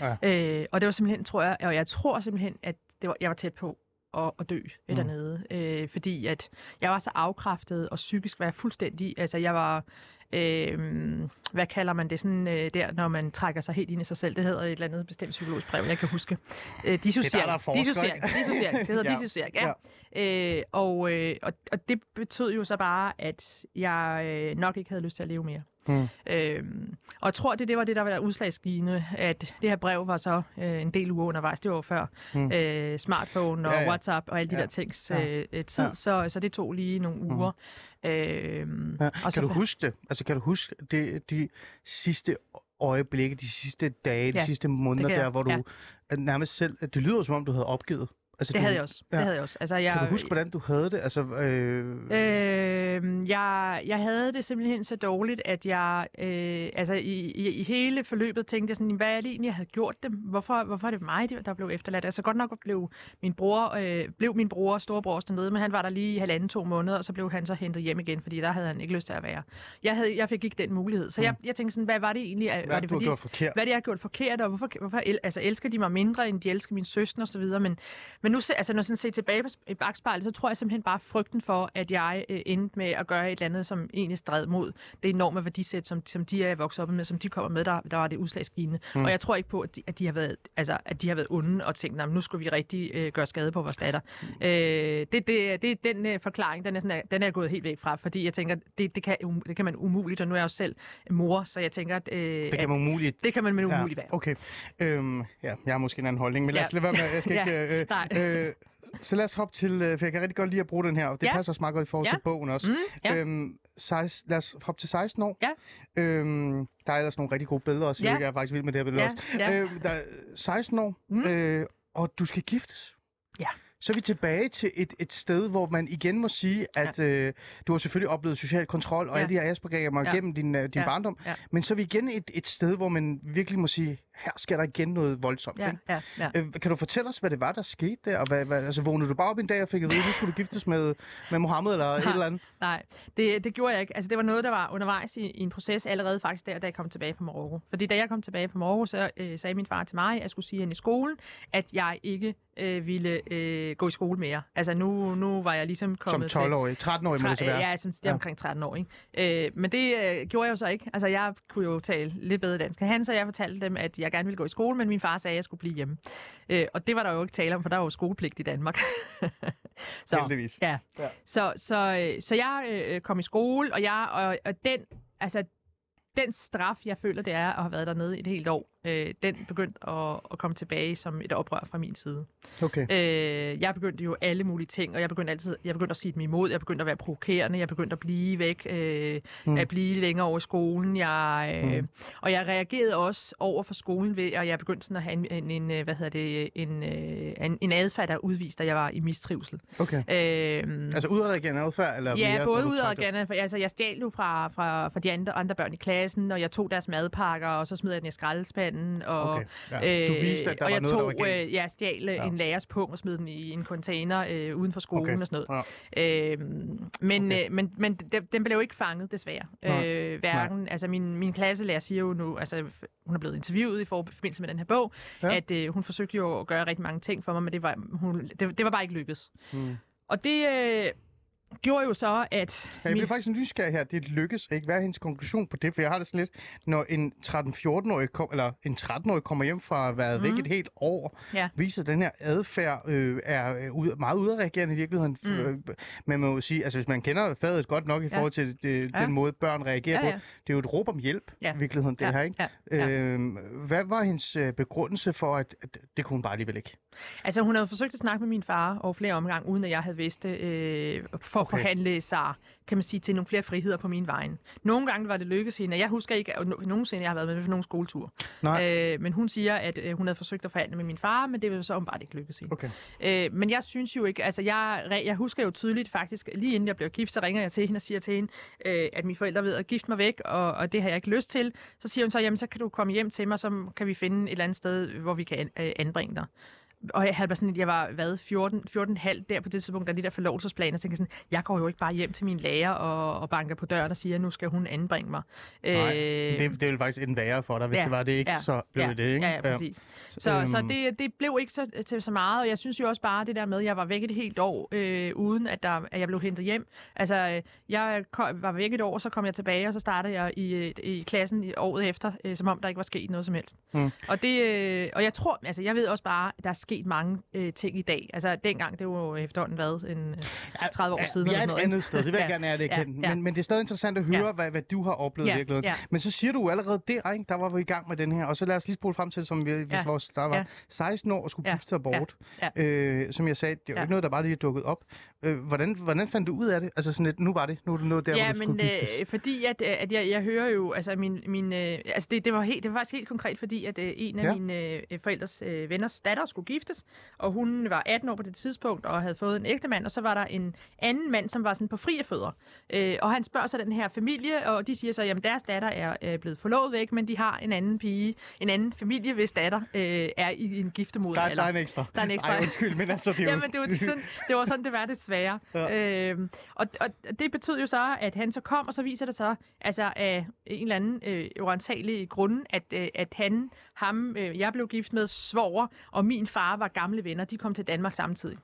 Ja. Øh, og det var simpelthen, tror jeg, og jeg tror simpelthen, at det var, jeg var tæt på at, at dø mm. dernede, øh, fordi at jeg var så afkræftet, og psykisk var jeg fuldstændig, altså jeg var, øh, hvad kalder man det sådan øh, der, når man trækker sig helt ind i sig selv, det hedder et eller andet bestemt psykologisk brev, jeg kan huske. Øh, dissociering. der er forsker, dissociering, dissociering, det hedder ja. dissociering, ja. ja. Øh, og, øh, og, og det betød jo så bare, at jeg øh, nok ikke havde lyst til at leve mere. Mm. Øhm, og jeg tror, det, det var det, der var udslagsgivende, at det her brev var så øh, en del uger undervejs. Det var før Mm. mm. øh, smartphone og Ja, ja. WhatsApp og alle de Ja. der tings Ja. øh, tid, Ja. så, så det tog lige nogle uger. Mm. Øhm, Ja. og så Kan du huske det? Altså, kan du huske det, de sidste øjeblikke, de sidste dage, de Ja, sidste måneder der, hvor du Ja. nærmest selv... at Det lyder som om, du havde opgivet. Altså, det du, havde jeg også. ja. Det havde jeg også. Altså, jeg, Kan du huske, hvordan du havde det? Altså, øh, Øh, jeg, jeg havde det simpelthen så dårligt, at jeg øh, altså i, i, i hele forløbet tænkte jeg sådan, hvad er det egentlig, jeg havde gjort dem? Hvorfor, hvorfor er det mig, der blev efterladt? Altså godt nok blev min bror, øh, blev min bror, storebror dernede, men han var der lige i halvanden to måneder, og så blev han så hentet hjem igen, fordi der havde han ikke lyst til at være. Jeg, havde, jeg fik ikke den mulighed. Så jeg, jeg tænkte sådan, hvad var det egentlig? hvad var det fordi, gjort forkert? hvad det, jeg har gjort forkert, og hvorfor, hvorfor el, altså, elsker de mig mindre, end de elsker min søster og så videre. Men, men nu, altså, når jeg sådan ser tilbage i bagspejlet, så tror jeg simpelthen bare frygten for, at jeg øh, endte med at gøre et eller andet, som egentlig stræd mod det enorme værdisæt, som, som de er vokset op med, som de kommer med, der, der var det udslagsgivende. Mm. Og jeg tror ikke på, at de, at de, har, været, altså, at de har været onde og tænkt, "Nå, men nu skulle vi rigtig øh, gøre skade på vores datter. Øh, det, det, det, den øh, forklaring, den er, sådan, den er gået helt væk fra, fordi jeg tænker, det, det, kan, det kan man umuligt, og nu er jeg jo selv mor, så jeg tænker, at, øh, Det at kan man umuligt det kan man med umuligt være. Okay. Øhm, ja, jeg har måske en anden holdning, men lad os Ja. lade være med, jeg skal Ja, ikke... Øh, nej. Øh, så lad os hoppe til, øh, for jeg kan rigtig godt lide at bruge den her, og det Ja. passer også meget godt i forhold Ja. til bogen også. Mm, ja. Øhm, 16, lad os hoppe til 16 år. Ja. Øhm, der er ellers nogle rigtig gode billeder også, Ja. ja. jeg er faktisk vild med det her billede Ja, også. ja. Øhm, der er 16 år, Mm. øh, og du skal giftes. Ja. Så er vi tilbage til et, et sted, hvor man igen må sige, at øh, du har selvfølgelig oplevet social kontrol og Ja. alle de her Asperger Ja. gennem din, øh, din Ja. barndom. Ja. Men så er vi igen et, et sted, hvor man virkelig må sige, her sker der igen noget voldsomt. Ja, ikke? ja, ja. Øh, kan du fortælle os, hvad det var, der skete der? Og hvad, hvad, altså, vågnede du bare op en dag og fik at vide, at nu skulle du giftes med, med Mohammed eller et Nej. eller andet? Nej, det, det gjorde jeg ikke. Altså, det var noget, der var undervejs i, i en proces allerede faktisk der, da jeg kom tilbage fra Marokko. Fordi da jeg kom tilbage fra Marokko, så øh, sagde min far til mig, at jeg skulle sige hende i skolen, at jeg ikke øh, ville øh, gå i skole mere. Altså, nu, nu var jeg ligesom Som kommet til... 12-årig, 13-årig må det så være. Ja, som, det er Ja. omkring 13 år. Ikke? Øh, men det øh, gjorde jeg jo så ikke. Altså, jeg kunne jo tale lidt bedre dansk end han, så jeg fortalte dem, at jeg gerne ville gå i skole, men min far sagde, at jeg skulle blive hjemme. Øh, og det var der jo ikke tale om, for der var jo skolepligt i Danmark. så, Heldigvis. Ja. Ja. Så, så, øh, så jeg øh, kom i skole, og jeg og, og den, altså, den straf, jeg føler, det er at have været dernede i et helt år, øh, den begyndte at, at komme tilbage som et oprør fra min side. Okay. Øh, jeg begyndte jo alle mulige ting, og jeg begyndte altid, jeg begyndte at sige dem imod, jeg begyndte at være provokerende, jeg begyndte at blive væk, øh, Mm. at blive længere over i skolen, jeg, øh, Mm. og jeg reagerede også over for skolen ved, og jeg begyndte sådan at have en, en, en øh, hvad hedder det, en, øh, en, en adfærd, der udviste, at jeg var i mistrivsel. okay. Øh, Altså udadreagerende adfærd? Eller Ja, både du ud trak og det? gerne. For, altså, jeg stjal jo fra, fra, fra de andre, andre børn i klassen, og jeg tog deres madpakker, og så smed jeg den i skraldespanden, manden, og, Okay, ja. Du øh, viste, at der og var jeg noget, der tog, var galt. øh, jeg stjal ja. Ja. en lærers pung og smed den i en container øh, uden for skolen Okay, og sådan noget. ja. Øh, men, Okay. øh, men, men den, blev ikke fanget, desværre. Nej. Øh, hverken, altså min, min klasselærer siger jo nu, altså hun er blevet interviewet i forbindelse med den her bog, Ja. at øh, hun forsøgte jo at gøre rigtig mange ting for mig, men det var, hun, det, det var bare ikke lykkedes. Mm. Og det øh, gjorde jo så, at... Ja, jeg bliver faktisk nysgerrig her. Det lykkes ikke. Hvad er hendes konklusion på det? For jeg har det sådan lidt, når en 13-14-årig, kom, eller en 13-årig kommer hjem fra at været mm. væk Mhm. et helt år, Ja. viser, at den her adfærd øh, er øh, ud, meget udadreagerende i virkeligheden. Mm. Øh, man må jo sige, altså hvis man kender fadet godt nok i forhold til det, Ja. den måde, børn reagerer Ja, ja. på, det er jo et råb om hjælp Ja. i virkeligheden, det ja, her, ikke? Ja, ja. Øh, hvad var hendes øh, begrundelse for, at, at det kunne hun bare alligevel ikke? Altså, hun havde forsøgt at snakke med min far over flere omgange, uden at jeg havde vidst det, øh, for at Okay. forhandle sig, kan man sige, til nogle flere friheder på min vegne. Nogle gange var det lykkedes hende, og jeg husker ikke at no- nogensinde, jeg har været med på nogen skoletur. Nej. Øh, men hun siger, at øh, hun havde forsøgt at forhandle med min far, men det ville så åbenbart ikke lykkes hende. Okay. Øh, men jeg synes jo ikke, altså jeg, jeg husker jo tydeligt faktisk, lige inden jeg blev gift, så ringer jeg til hende og siger til hende, øh, at mine forældre ved at gifte mig væk, og, og det har jeg ikke lyst til. Så siger hun så, jamen så kan du komme hjem til mig, så kan vi finde et eller andet sted, hvor vi kan an, øh, anbringe dig. Og jeg bare sådan, jeg var hvad, 14, 14 halv der på det tidspunkt, der er de der forlovelsesplaner, og tænkte sådan, jeg går jo ikke bare hjem til min lærer og, og banker på døren og siger, at nu skal hun anbringe mig. Nej, det, det ville faktisk ende værre for dig, hvis Øh, ja, det var det ikke, ja, så blev ja, det ikke? Ja, ja, præcis. Så, så Øhm. det, det blev ikke så, til så meget, og jeg synes jo også bare det der med, at jeg var væk et helt år, øh, uden at, der, at jeg blev hentet hjem. Altså, øh, jeg kom, var væk et år, så kom jeg tilbage, og så startede jeg i, øh, i klassen i året efter, øh, som om der ikke var sket noget som helst. Mm. Og, det, øh, og jeg tror, altså jeg ved også bare, at der er sket mange øh, ting i dag. Altså dengang, det var jo efterhånden været en øh, 30 år Ja, siden. vi er et noget, andet sted, det vil jeg Ja, gerne have det ja, kendt. ja. Men, men det er stadig interessant at høre, Ja. hvad, hvad du har oplevet Ja, i virkeligheden. ja. Men så siger du allerede der, ikke? der var vi i gang med den her. Og så lad os lige spole frem til, som vi, hvis Ja. vores, der var Ja. 16 år og skulle Ja. gifte sig bort. Ja. Øh, som jeg sagde, det er jo Ja. ikke noget, der bare lige er dukket op. Øh, hvordan, hvordan fandt du ud af det? Altså sådan lidt, nu var det, nu er du nået der, ja, hvor du men skulle giftes. øh, fordi at, øh, at jeg, jeg hører jo, altså min, min øh, altså det, det var helt, det var faktisk helt konkret, fordi at øh, en af Ja. ja. mine øh, forældres øh, venners datter skulle giftes, og hun var 18 år på det tidspunkt og havde fået en ægtemand, og så var der en anden mand, som var sådan på frie fødder. Øh, og han spørger så den her familie, og de siger så, jamen deres datter er øh, blevet forlovet væk, men de har en anden pige, en anden familie, hvis datter øh, er i en giftemoden der, der er en ekstra. Der er en ekstra. Ej, undskyld, men altså, det er. Jamen, det var sådan, det var sådan, det var desværre. Ja. Øhm, og, og det betød jo så, at han så kom, og så viser det så, altså af en eller anden øh, uantagelig grund, at, øh, at han, ham, øh, jeg blev gift med svoger, og min far var gamle venner, de kom til Danmark samtidig.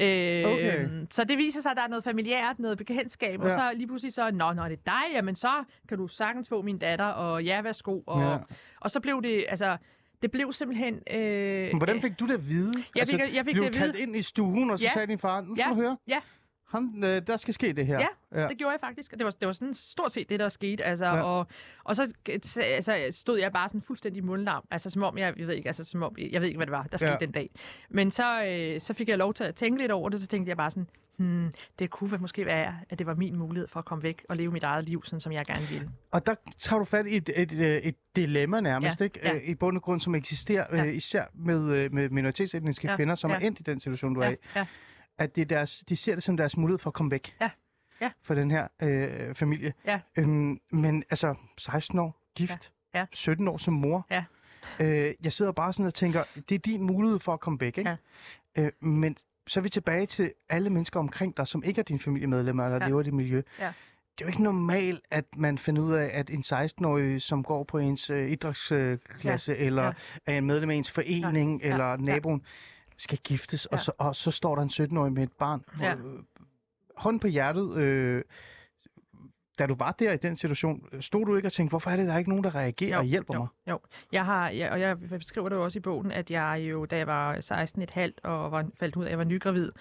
Øh, Okay. Så det viser sig, at der er noget familiært, noget bekendtskab, ja. og så lige pludselig så, nå, når det er dig, jamen så kan du sagtens få min datter, og ja, værsgo. Og, Ja. og så blev det, altså, det blev simpelthen... Øh, Men hvordan fik du det at vide? Jeg fik- jeg fik blev det at du kaldt vide- ind i stuen, og så Ja. sagde din far, nu skal Ja. du høre, Ja. Ham, øh, der skal ske det her. Ja, Det gjorde jeg faktisk, det var, det var sådan stort set det, der skete. Altså, Ja. ja. og, og så altså, stod jeg bare sådan fuldstændig mundlam, altså som om, jeg, jeg ved ikke, altså som om, jeg ved ikke, hvad det var, der skete Ja. ja. den dag. Men så, øh, så fik jeg lov til at tænke lidt over det, så tænkte jeg bare sådan, hmm, det kunne måske være, at det var min mulighed for at komme væk og leve mit eget liv, sådan som jeg gerne ville. Og der tager du fat i et, et, et, et dilemma nærmest, Ja, ikke? ja. Øh, I bund og grund, som eksisterer, Ja. øh, især med, øh, med minoritetsetniske Ja, kvinder, som ja. er endt i den situation, du er Ja, i. ja, At det er deres, de ser det som deres mulighed for at komme væk Ja, ja. for den her øh, familie. Ja. Øhm, men altså, 16 år, gift, Ja, ja. 17 år som mor. Ja. Øh, jeg sidder bare sådan og tænker, det er din mulighed for at komme væk, ikke? Øh, men så er vi tilbage til alle mennesker omkring dig, som ikke er dine familiemedlemmer eller Ja. lever i dit miljø. Ja. Det er jo ikke normalt, at man finder ud af, at en 16-årig, som går på ens øh, idrætsklasse, ja. eller Ja. er medlem af ens forening, Ja. Ja. eller Ja. Skal giftes, og, Ja. så, og så står der en 17-årig med et barn. Ja. Øh, Hånd på hjertet, øh, da du var der i den situation, stod du ikke og tænkte, hvorfor er det, der er ikke nogen, der reagerer og hjælper jo, mig? Jo, jeg har, ja, og jeg beskriver det jo også i bogen, at jeg jo, da jeg var 16 et halvt og var, faldt ud af, at jeg var nygravid,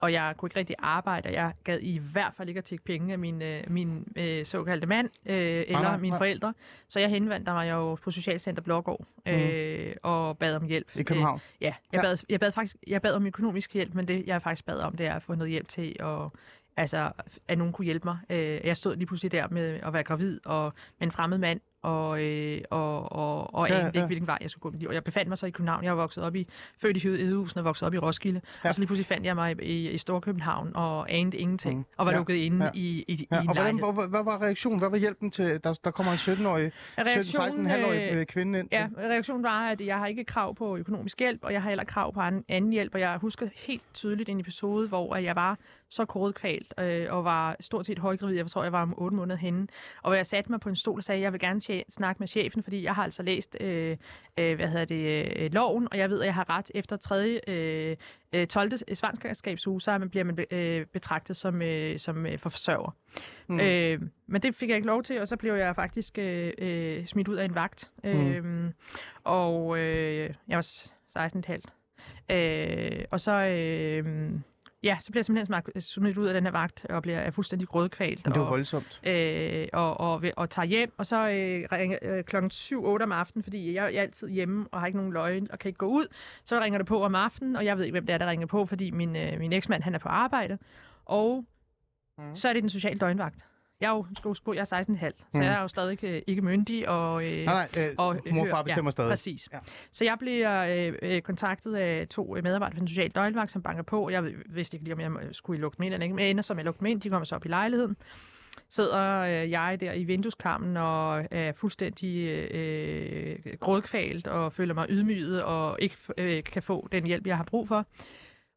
og jeg kunne ikke rigtig arbejde, og jeg gad i hvert fald ikke at tække penge af min, øh, min øh, såkaldte mand øh, eller nej, mine nej. forældre. Så jeg henvendte mig jo på Socialcenter Blågård øh, og bad om hjælp. I København? Øh, ja, jeg, Ja. Bad, jeg bad faktisk jeg bad om økonomisk hjælp, men det jeg faktisk bad om, det er at få noget hjælp til at Altså, at nogen kunne hjælpe mig. Øh, Jeg stod lige pludselig der med at være gravid og med en fremmed mand, og, øh, og, og, og Ja, anede ja. ikke, hvilken vej jeg skulle gå i mit liv. Og jeg befandt mig så i København. Jeg var vokset op i, født i Hedehusen og vokset op i Roskilde. Ja. Og så lige pludselig fandt jeg mig i, i Storkøbenhavn og anede ingenting. Mm. Og var Ja, lukket inde ja. i, i, Ja, i en og hvordan, hvor, hvad var reaktionen? Hvad var hjælpen til, der, der kommer en 17-årig, 17-16-årig øh, øh, kvinde ind? Ja, reaktionen var, at jeg har ikke krav på økonomisk hjælp, og jeg har heller krav på an- anden hjælp, og jeg husker helt tydeligt en episode, hvor at jeg var så kodekvalt øh, og var stort set højgravid. Jeg tror, jeg var om otte måneder henne. Og hvor jeg satte mig på en stol og sagde, at jeg vil gerne tje- snakke med chefen, fordi jeg har altså læst øh, øh, hvad hedder det, øh, loven, og jeg ved, at jeg har ret efter 3. Øh, øh, 12. svangerskabsuge, så er man, bliver man øh, betragtet som, øh, som øh, for forsørger. Mm. Øh, men det fik jeg ikke lov til, og så blev jeg faktisk øh, øh, smidt ud af en vagt. Øh, og øh, jeg var 16,5. Øh, og så... Øh, Ja, så bliver jeg simpelthen smak- smidt ud af den her vagt, og bliver er fuldstændig grødkvalt. Men det var og, voldsomt. øh, og, og, og, og tager hjem, og så øh, ringer øh, klokken 7-8 om aftenen, fordi jeg, jeg er altid hjemme og har ikke nogen løgn og kan ikke gå ud. Så ringer det på om aftenen, og jeg ved ikke, hvem det er, der ringer på, fordi min, øh, min eksmand han er på arbejde. Og Mhm. så er det den sociale døgnvagt. Jeg er jo, huske på, jeg er 16,5, så Mhm. jeg er jo stadig øh, ikke myndig. Og, øh, Nej, nej, øh, og mor og hør- far bestemmer ja, stadig. Præcis. Ja. Så jeg bliver øh, øh, kontaktet af to øh, medarbejdere fra den sociale døgnvagt, som banker på. Jeg vidste ikke lige, om jeg skulle lukke dem ind eller ikke, men ender som jeg lukker dem ind. De kommer så op i lejligheden. Sidder øh, jeg der i vindueskarmen og er fuldstændig øh, grådkvalt og føler mig ydmyget og ikke øh, kan få den hjælp, jeg har brug for.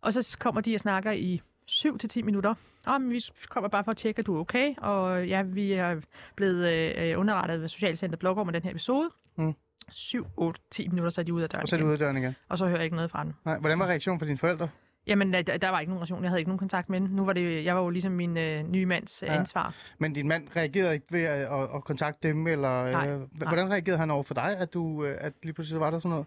Og så kommer de og snakker i 7-10 minutter. Om vi kommer bare for at tjekke, at du er okay. Og ja, vi er blevet øh, underrettet ved Socialcenter Blågård med den her episode. Mm. 7, 8, 10 minutter, så er de ude af døren Og så er igen. ude af døren igen. Og så hører jeg ikke noget fra dem. Nej, hvordan var reaktionen fra dine forældre? Jamen, der, der var ikke nogen relation. Jeg havde ikke nogen kontakt med hende. Nu var det, jeg var jo ligesom min øh, nye mands Ja. ja. ansvar. Men din mand reagerede ikke ved at, at, at kontakte dem, eller Nej, øh, h- nej. hvordan reagerede han over for dig, at du øh, at lige pludselig var der sådan noget?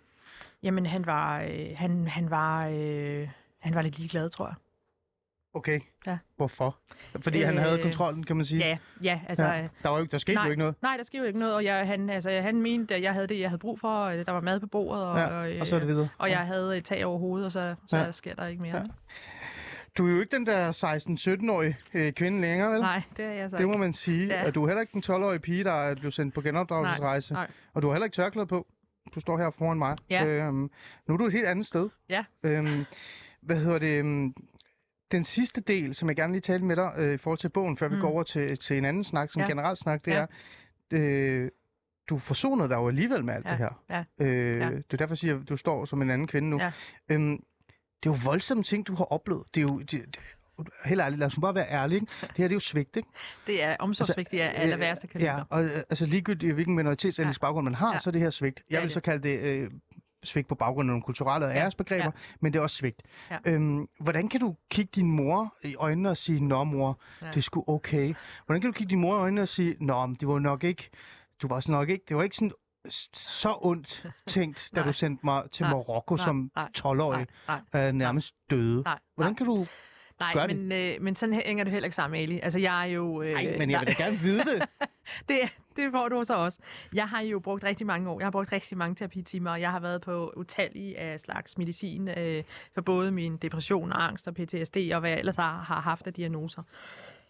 Jamen, han var, øh, han, han var, øh, han var lidt ligeglad, tror jeg. Okay. Ja. Hvorfor? Fordi øh, han havde Øh, kontrollen, kan man sige. Ja, ja, altså... Ja. Der, var jo, ikke- der skete nej, jo ikke noget. Nej, der skete jo ikke noget, og jeg, han, altså, han mente, at jeg havde det, jeg havde brug for, og øh, der var mad på bordet, og, Ja, og, øh, og så er det videre. og jeg havde et tag over hovedet, og så, så Ja. ja. sker der ikke mere. Ja. Ja. Du er jo ikke den der 16-17-årige øh, kvinde længere, vel? Nej, det er jeg så Det må ikke. man sige. Ja. Og du er heller ikke den 12-årige pige, der er blevet sendt på genopdragelsesrejse. Nej, nej. Og du har heller ikke tørklæde på. Du står her foran mig. Ja. Øhm, nu er du et helt andet sted. Ja. Øhm, hvad hedder det? Den sidste del, som jeg gerne lige talte med dig øh, i forhold til bogen, før mm. vi Mm. går over til, til en anden snak, som Ja. generelt snak, det Ja. er, øh, du forsonede dig jo alligevel med alt Ja, det her. ja, Øh, ja. Det er derfor, jeg siger, at du står som en anden kvinde nu. Ja. Øhm, det er jo voldsomme ting, du har oplevet. Det er jo... Det, det, helt ærligt, lad os bare være ærlige. Ikke? Det her det er jo svigt, ikke? Det er omsorgsvigt, det er aller værste kaliber. Ja, og øh, altså ligegyldigt hvilken minoritetsetnisk ja. baggrund man har, ja. Så er det her svigt. Jeg vil så kalde det øh, svigt på baggrund af nogle kulturelle og æresbegreber, ja. men det er også svigt. Ja. Øhm, hvordan kan du kigge din mor i øjnene og sige, nå mor, ja. Det er sgu okay? Hvordan kan du kigge din mor i øjnene og sige, nå, det var nok ikke, du var nok ikke, det var ikke sådan så ondt tænkt, da du sendte mig til Nej. Marokko Nej. som Nej. 12-årig, Nej, nej, øh, nærmest døde. nej, Hvordan nej. kan du... Gør Nej, det. men, øh, men sådan hænger det heller ikke sammen, Ali. Altså, jeg er jo... Øh, Nej, men jeg vil da gerne vide det. det, det får du så også. Jeg har jo brugt rigtig mange år. Jeg har brugt rigtig mange terapitimer, og jeg har været på utallige af slags medicin øh, for både min depression, angst og PTSD, og hvad jeg ellers har, har haft af diagnoser.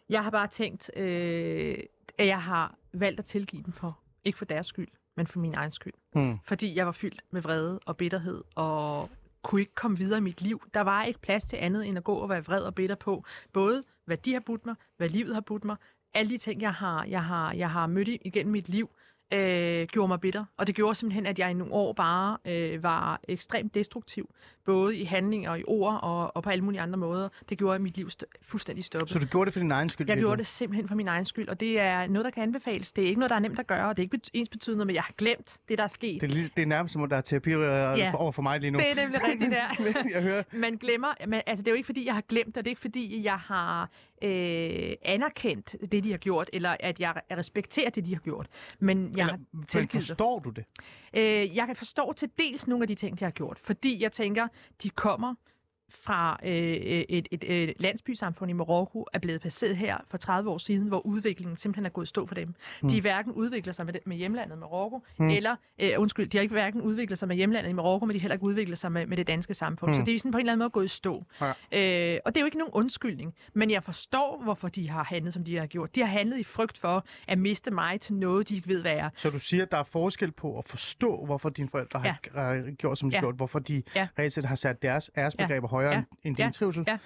Jeg har bare tænkt, øh, at jeg har valgt at tilgive dem for, ikke for deres skyld, men for min egen skyld. Hmm. Fordi jeg var fyldt med vrede og bitterhed, og kunne ikke komme videre i mit liv. Der var ikke plads til andet end at gå og være vred og bitter på. Både hvad de har budt mig, hvad livet har budt mig, alle de ting, jeg har, jeg har, jeg har mødt i- igennem mit liv, øh, gjorde mig bitter. Og det gjorde simpelthen, at jeg i nogle år bare øh, var ekstremt destruktiv. Både i handlinger og i ord og, og på alle mulige andre måder. Det gjorde, at mit liv st- fuldstændig stoppede. Så du gjorde det for din egen skyld? Jeg virkelig? gjorde det simpelthen for min egen skyld, og det er noget, der kan anbefales. Det er ikke noget, der er nemt at gøre, og det er ikke ens betydende, men jeg har glemt det, der er sket. Det er, lige, det er nærmest som, at der er terapi øh, Ja. over for mig lige nu. Det er nemlig rigtigt der. jeg hører. Man glemmer, men, altså det er jo ikke fordi, jeg har glemt det, det er ikke fordi, jeg har øh, anerkendt det, de har gjort, eller at jeg respekterer det, de har gjort. Men jeg har Eller, men tilgivet forstår du det? Øh, jeg kan forstå til dels nogle af de ting, de har gjort, fordi jeg tænker, de kommer fra øh, et, et, et landsbysamfund i Marokko er blevet placeret her for 30 år siden, hvor udviklingen simpelthen er gået stå for dem. Mm. De hverken udvikler sig med, med hjemlandet Marokko, mm. eller, øh, undskyld, de har ikke hverken udviklet sig med hjemlandet i Marokko, men de har heller ikke udviklet sig med, med det danske samfund. Mm. Så det er sådan på en eller anden måde gået i stå. Ja. Øh, og det er jo ikke nogen undskyldning, men jeg forstår, hvorfor de har handlet, som de har gjort. De har handlet i frygt for at miste mig til noget, de ikke ved, hvad er. Så du siger, at der er forskel på at forstå, hvorfor dine forældre ja. har gjort, som de ja. gjort, hvorfor de ja. reelt set har sat deres æresbegreber ja. højere ja. end din ja. trivsel, ja.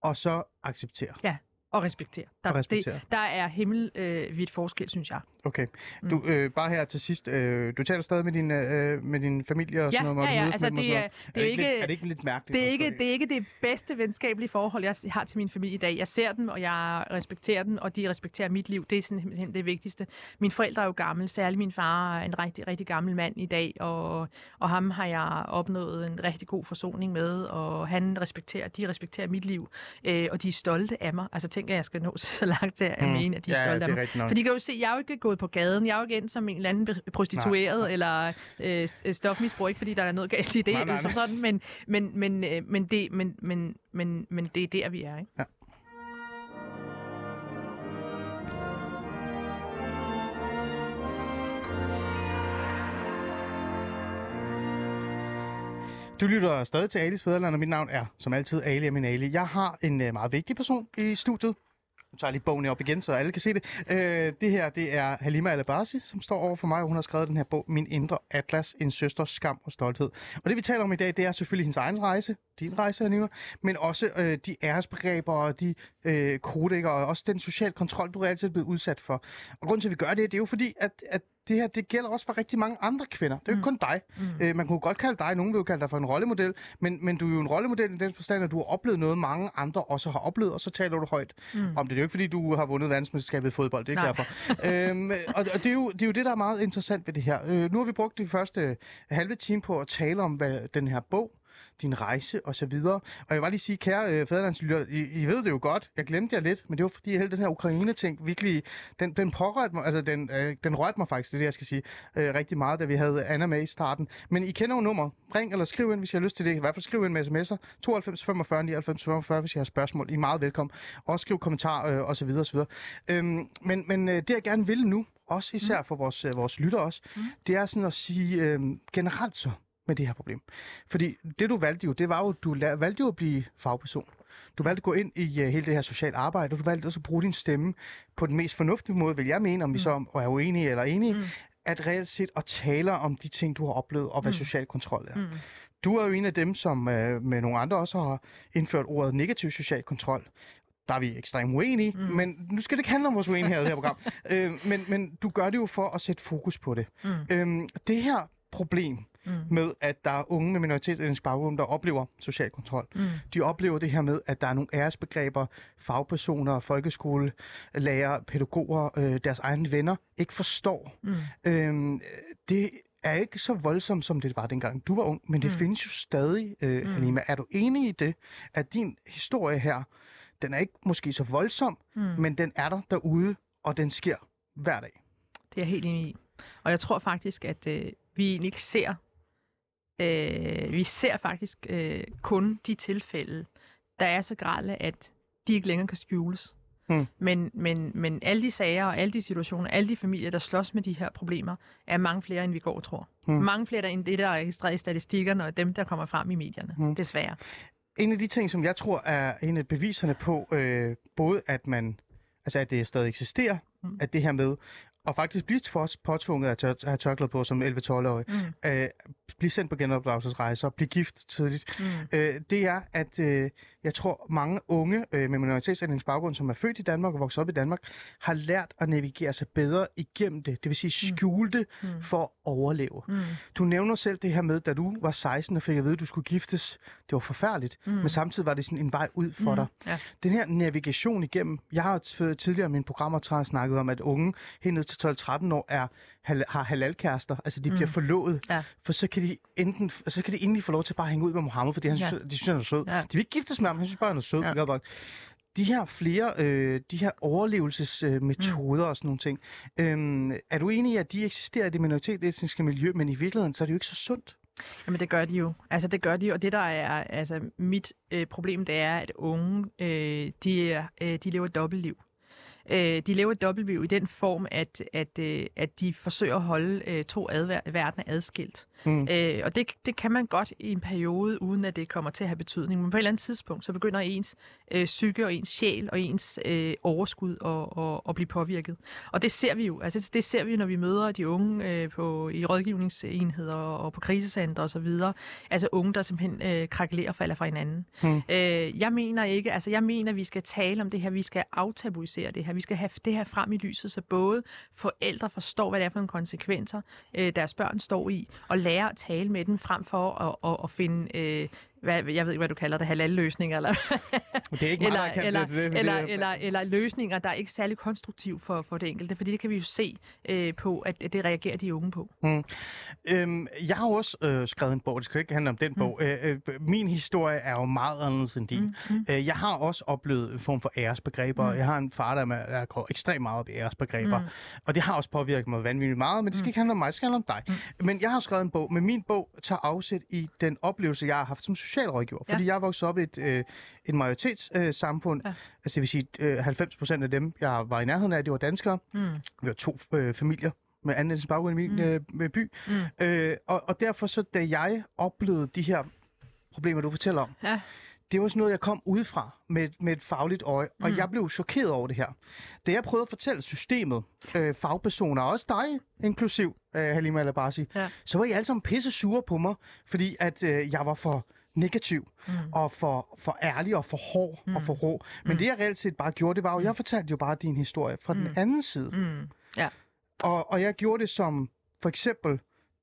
og så acceptere. Ja, og respektere. Der, og respektere. Det, der er himmelvidt øh, forskel, synes jeg. Okay. Du, mm. øh, bare her til sidst, øh, du taler stadig med din, øh, med din familie og sådan ja, noget? Ja, ja, altså det, er, det er, ikke, lidt, er det ikke lidt mærkeligt? Det er ikke, det er ikke det bedste venskabelige forhold, jeg har til min familie i dag. Jeg ser dem, og jeg respekterer dem, og de respekterer mit liv. Det er simpelthen det vigtigste. Mine forældre er jo gamle, særligt min far er en rigtig, rigtig gammel mand i dag, og, og ham har jeg opnået en rigtig god forsoning med, og han respekterer, de respekterer mit liv, øh, og de er stolte af mig. Altså tænker jeg, jeg skal nå så langt til at mm. mene, at de er ja, stolte af mig. For de kan jo se, jeg er jo ikke gået på gaden, jeg er jo ikke endt som en eller anden prostitueret nej, eller øh, stofmisbrug, ikke fordi der er noget galt i det, nej, nej, som sådan, men, men, men, øh, men, det, men, men, men, men det er der, vi er. Ikke? Ja. Du lytter stadig til Alis Fæderland, og mit navn er som altid Ali Aminali. Jeg har en øh, meget vigtig person i studiet. Nu tager jeg lige bogen op igen, så alle kan se det. Øh, det her, det er Halima Alabasi, som står over for mig, og hun har skrevet den her bog, Min Indre Atlas, en søsters skam og stolthed. Og det vi taler om i dag, det er selvfølgelig hendes egen rejse, din rejse, Halima, men også øh, de æresbegreber og de øh, kodekker, og også den social kontrol, du er altid blevet udsat for. Og grunden til, at vi gør det, det er jo fordi, at, at det her, det gælder også for rigtig mange andre kvinder. Det er jo ikke mm. kun dig. Mm. Øh, man kunne godt kalde dig, nogen vil jo kalde dig for en rollemodel, men, men du er jo en rollemodel i den forstand, at du har oplevet noget, mange andre også har oplevet, og så taler du højt mm. om det. Det er jo ikke, fordi du har vundet verdensmesterskabet i fodbold, det er ikke derfor. øhm, og og det, er jo, det er jo det, der er meget interessant ved det her. Øh, nu har vi brugt de første halve time på at tale om, hvad den her bog din rejse og så videre. Og jeg vil bare lige sige, kære øh, fædrelandslytter, I, I ved det jo godt, jeg glemte jer lidt, men det var fordi hele den her Ukraine-ting virkelig, den, den pårørte mig, altså den, øh, den rørte mig faktisk, det er det, jeg skal sige, øh, rigtig meget, da vi havde Anna med i starten. Men I kender jo nummer. Ring eller skriv ind, hvis I har lyst til det. I hvert fald skriv ind med sms'er. 92 45 99 45, hvis I har spørgsmål. I er meget velkommen. Også skriv kommentar øh, og så videre og så videre. Øhm, men, men øh, det jeg gerne vil nu, også især mm. for vores, øh, vores lytter også, mm. det er sådan at sige øh, generelt så, med det her problem. Fordi det du valgte jo, det var jo, du valgte jo at blive fagperson. Du valgte at gå ind i uh, hele det her sociale arbejde, og du valgte også at bruge din stemme på den mest fornuftige måde, vil jeg mene, om vi mm. så er uenige eller enige, mm. at reelt set at tale om de ting, du har oplevet, og hvad mm. social kontrol er. Mm. Du er jo en af dem, som uh, med nogle andre også har indført ordet negativ social kontrol. Der er vi ekstremt uenige, mm. men nu skal det ikke handle om vores uenighed i det her program. uh, men, men du gør det jo for at sætte fokus på det. Mm. Uh, det her problem, mm. med, at der er unge med minoritetsetnisk baggrund, der oplever social kontrol. Mm. De oplever det her med, at der er nogle æresbegreber, fagpersoner, folkeskolelærer, pædagoger, øh, deres egne venner ikke forstår. Mm. Øhm, det er ikke så voldsomt, som det var dengang du var ung, men det mm. findes jo stadig, øh, mm. Halima. Er du enig i det, at din historie her, den er ikke måske så voldsom, mm. men den er der derude, og den sker hver dag? Det er jeg helt enig i. Og jeg tror faktisk, at øh, vi ikke ser Øh, vi ser faktisk øh, kun de tilfælde, der er så grælde, at de ikke længere kan skjules. Mm. Men, men, men alle de sager og alle de situationer, alle de familier, der slås med de her problemer, er mange flere, end vi går og tror. Mm. Mange flere end det, der er registreret i statistikkerne, og dem, der kommer frem i medierne, mm. desværre. En af de ting, som jeg tror er en af beviserne på, øh, både at man, altså at det stadig eksisterer, mm. at det her med og faktisk blive påtvunget at have tørklæde på som 11-12-årig, mm. øh, blive sendt på genopdragelsesrejser, blive gift tidligt, mm. øh, det er, at øh, jeg tror, mange unge øh, med minoritetsændringsbaggrund, som er født i Danmark og vokset op i Danmark, har lært at navigere sig bedre igennem det. Det vil sige mm. skjule det mm. for at overleve. Mm. Du nævner selv det her med, da du var 16 og fik at vide, at du skulle giftes. Det var forfærdeligt, mm. men samtidig var det sådan en vej ud for mm. dig. Ja. Den her navigation igennem, jeg har tidligere i mine programmer snakket om, at unge helt til 12-13 år er har halalkærester, altså de mm. bliver forlovet, ja. for så kan de enten, så kan de endelig få lov til at bare hænge ud med Mohammed, fordi han ja. synes, de synes, han er sød. Ja. De vil ikke giftes med ham, han synes bare, han er sød. Ja. De her flere, øh, de her overlevelsesmetoder øh, mm. og sådan nogle ting, øh, er du enig i, at de eksisterer i det minoritetsetniske miljø, men i virkeligheden, så er det jo ikke så sundt? Jamen det gør de jo. Altså det gør de jo. Og det der er altså mit øh, problem, det er, at unge, øh, de, øh, de lever et dobbeltliv. Øh, de lever et dobbeltliv i den form, at, at, øh, at de forsøger at holde øh, to adver- verdener adskilt. Mm. Øh, og det, det kan man godt i en periode, uden at det kommer til at have betydning. Men på et eller andet tidspunkt, så begynder ens øh, psyke og ens sjæl og ens øh, overskud at, at, at blive påvirket. Og det ser vi jo. Altså, det ser vi når vi møder de unge øh, på, i rådgivningsenheder og på krisecenter osv. Altså unge, der simpelthen øh, krakelerer og falder fra hinanden. Mm. Øh, jeg mener ikke, altså jeg mener, at vi skal tale om det her, vi skal aftabuisere det her, vi skal have det her frem i lyset, så både forældre forstår, hvad det er for nogle konsekvenser, øh, deres børn står i, og lære at tale med dem frem for at, at, at finde, øh, hvad, jeg ved ikke, hvad du kalder det, halal-løsninger, eller, Det er ikke eller, kaldt eller, det til det. eller, det, eller, eller løsninger, der er ikke særlig konstruktiv for, for det enkelte, fordi det kan vi jo se øh, på, at det reagerer de unge på. Øhm, jeg har også øh, skrevet en bog, det skal jo ikke handle om den bog. Øh, øh, min historie er jo meget anderledes end din. Mm, mm. Øh, jeg har også oplevet en form for æresbegreber. Mm. Jeg har en far, der, er, der går ekstremt meget op i æresbegreber. Mm. Og det har også påvirket mig vanvittigt meget, men det skal ikke handle om mig, det skal handle om dig. Mm. Men jeg har skrevet en bog, men min bog tager afsæt i den oplevelse, jeg har haft som socialrådgiver. Ja. Fordi jeg er vokset op i et, øh, et majoritetssamfund. Øh, samfund. Ja. Altså det vil sige, øh, 90 procent af dem, jeg var i nærheden af, det var danskere. Mm. Vi var to øh, familier med anden etnisk baggrund i min Mm. øh, med by. Mm. Øh, og, og derfor så, da jeg oplevede de her problemer, du fortæller om, Ja. det var sådan noget, jeg kom udefra med, med et fagligt øje, og Mm. jeg blev chokeret over det her. Da jeg prøvede at fortælle systemet, øh, fagpersoner, og også dig, inklusiv øh, Halima Alabasi, Ja. så var I alle sammen pisse sure på mig, fordi at øh, jeg var for negativ, Mm. og for, for ærlig, og for hård, mm. og for rå. Men Mm. det, jeg reelt set bare gjorde, det var jo, jeg fortalte jo bare din historie fra mm. den Mm. anden side. Mm. Og, og jeg gjorde det som, for eksempel,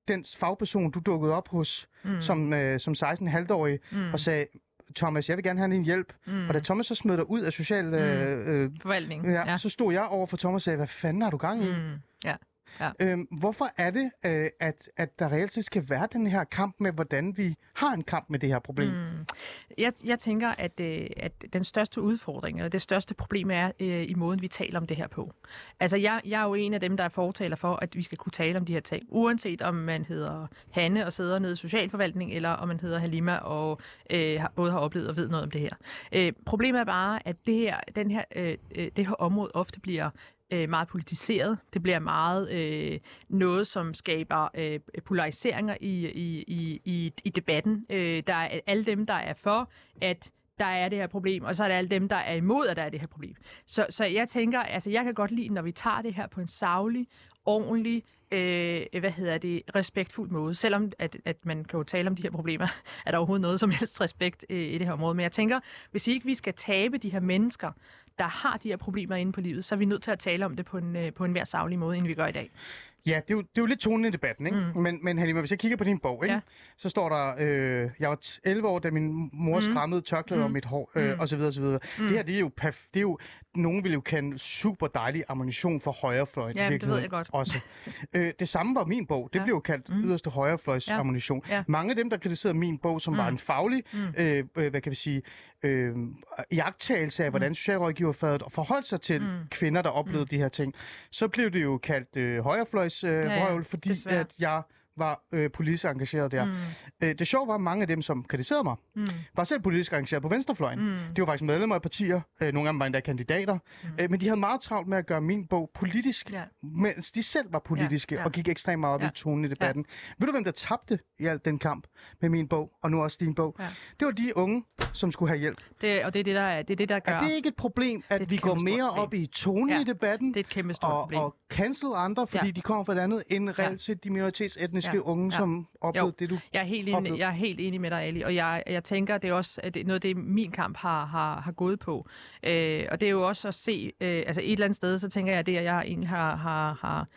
den fagperson, du dukkede op hos, Mm. mm. som, øh, som 16-halvårig, mm. og sagde, Thomas, jeg vil gerne have din hjælp. mm. Og da Thomas så smed dig ud af social... Øh, øh, Forvaltning. ja, ja. så stod jeg over for Thomas og sagde, hvad fanden har du gang i? Mm. Mm. Ja. Øhm, hvorfor er det, øh, at, at der reelt set skal være den her kamp med, hvordan vi har en kamp med det her problem? Mm. Jeg, jeg tænker, at, øh, at den største udfordring, eller det største problem er øh, i måden, vi taler om det her på. Altså, jeg, jeg er jo en af dem, der er fortaler for, at vi skal kunne tale om de her ting. Uanset om man hedder Hanne og sidder nede i socialforvaltning, eller om man hedder Halima og øh, både har oplevet og ved noget om det her. Øh, problemet er bare, at det her, den her, øh, øh, det her område ofte bliver øh, meget politiseret. Det bliver meget øh, noget, som skaber øh, polariseringer i, i, i, i, i debatten. Øh, der er alle dem, der er for, at der er det her problem, og så er der alle dem, der er imod, at der er det her problem. Så, så jeg tænker, altså jeg kan godt lide, når vi tager det her på en savlig, ordentlig, øh, hvad hedder det, respektfuld måde. Selvom at, at man kan jo tale om de her problemer, er der overhovedet noget som helst respekt øh, i det her område. Men jeg tænker, hvis ikke vi skal tabe de her mennesker, der har de her problemer inde på livet, så er vi nødt til at tale om det på en, øh, på en mere savlig måde, end vi gør i dag. Ja, det er, jo, det er jo lidt tonen i debatten, ikke? Mm. Men, men Halima, hvis jeg kigger på din bog, ikke? Ja. så står der, øh, jeg var t- 11 år, da min mor Mm. strammede tørklæder Mm. om mit hår, øh, Mm. og så videre, og så videre. Mm. Det her, det er jo, perf- det er jo, nogen vil jo kende super dejlig ammunition for højrefløjen. Ja, det ved jeg godt. Også. øh, det samme var min bog. Det Ja. blev jo kaldt Mm. yderste højrefløjs Ja. ammunition. Ja. Mange af dem, der kritiserede min bog, som Mm. var en faglig, Mm. øh, øh, hvad kan vi sige, øh, jagttagelse af, hvordan socialrådgiverfaget og forholdt sig til Mm. kvinder, der oplevede de her ting, så blev det jo kaldt øh, højrefløjs øh, ja, vrøvl, fordi desværre. at jeg var øh, politisk engageret der. Mm. Øh, det sjove var, at mange af dem, som kritiserede mig, Mm. var selv politisk engageret på venstrefløjen. Mm. De var faktisk medlemmer af partier. Øh, nogle af dem var endda kandidater. Mm. Øh, men de havde meget travlt med at gøre min bog politisk, Ja. mens de selv var politiske ja. og gik ekstremt meget op Ja. i tonen i debatten. Ved du, hvem der tabte i al den kamp med min bog, og nu også din bog? Ja. Det var de unge, som skulle have hjælp. Det, og det er det, der, er, det er det, der gør. Er det ikke et problem, at et vi går mere problem. op i tonen Ja. i debatten? Det er et kæmpe stort og, problem. og cancel andre, fordi Ja. de kommer fra et andet, end reelt set de minoritetsetniske Ja. unge, Ja. som oplevede det, du... Jeg er helt enig, jeg er helt enig med dig, Ali, og jeg, jeg tænker, det er også at det er noget det, min kamp har, har, har gået på. Øh, og det er jo også at se, øh, altså et eller andet sted, så tænker jeg, at det, at jeg egentlig har, har, har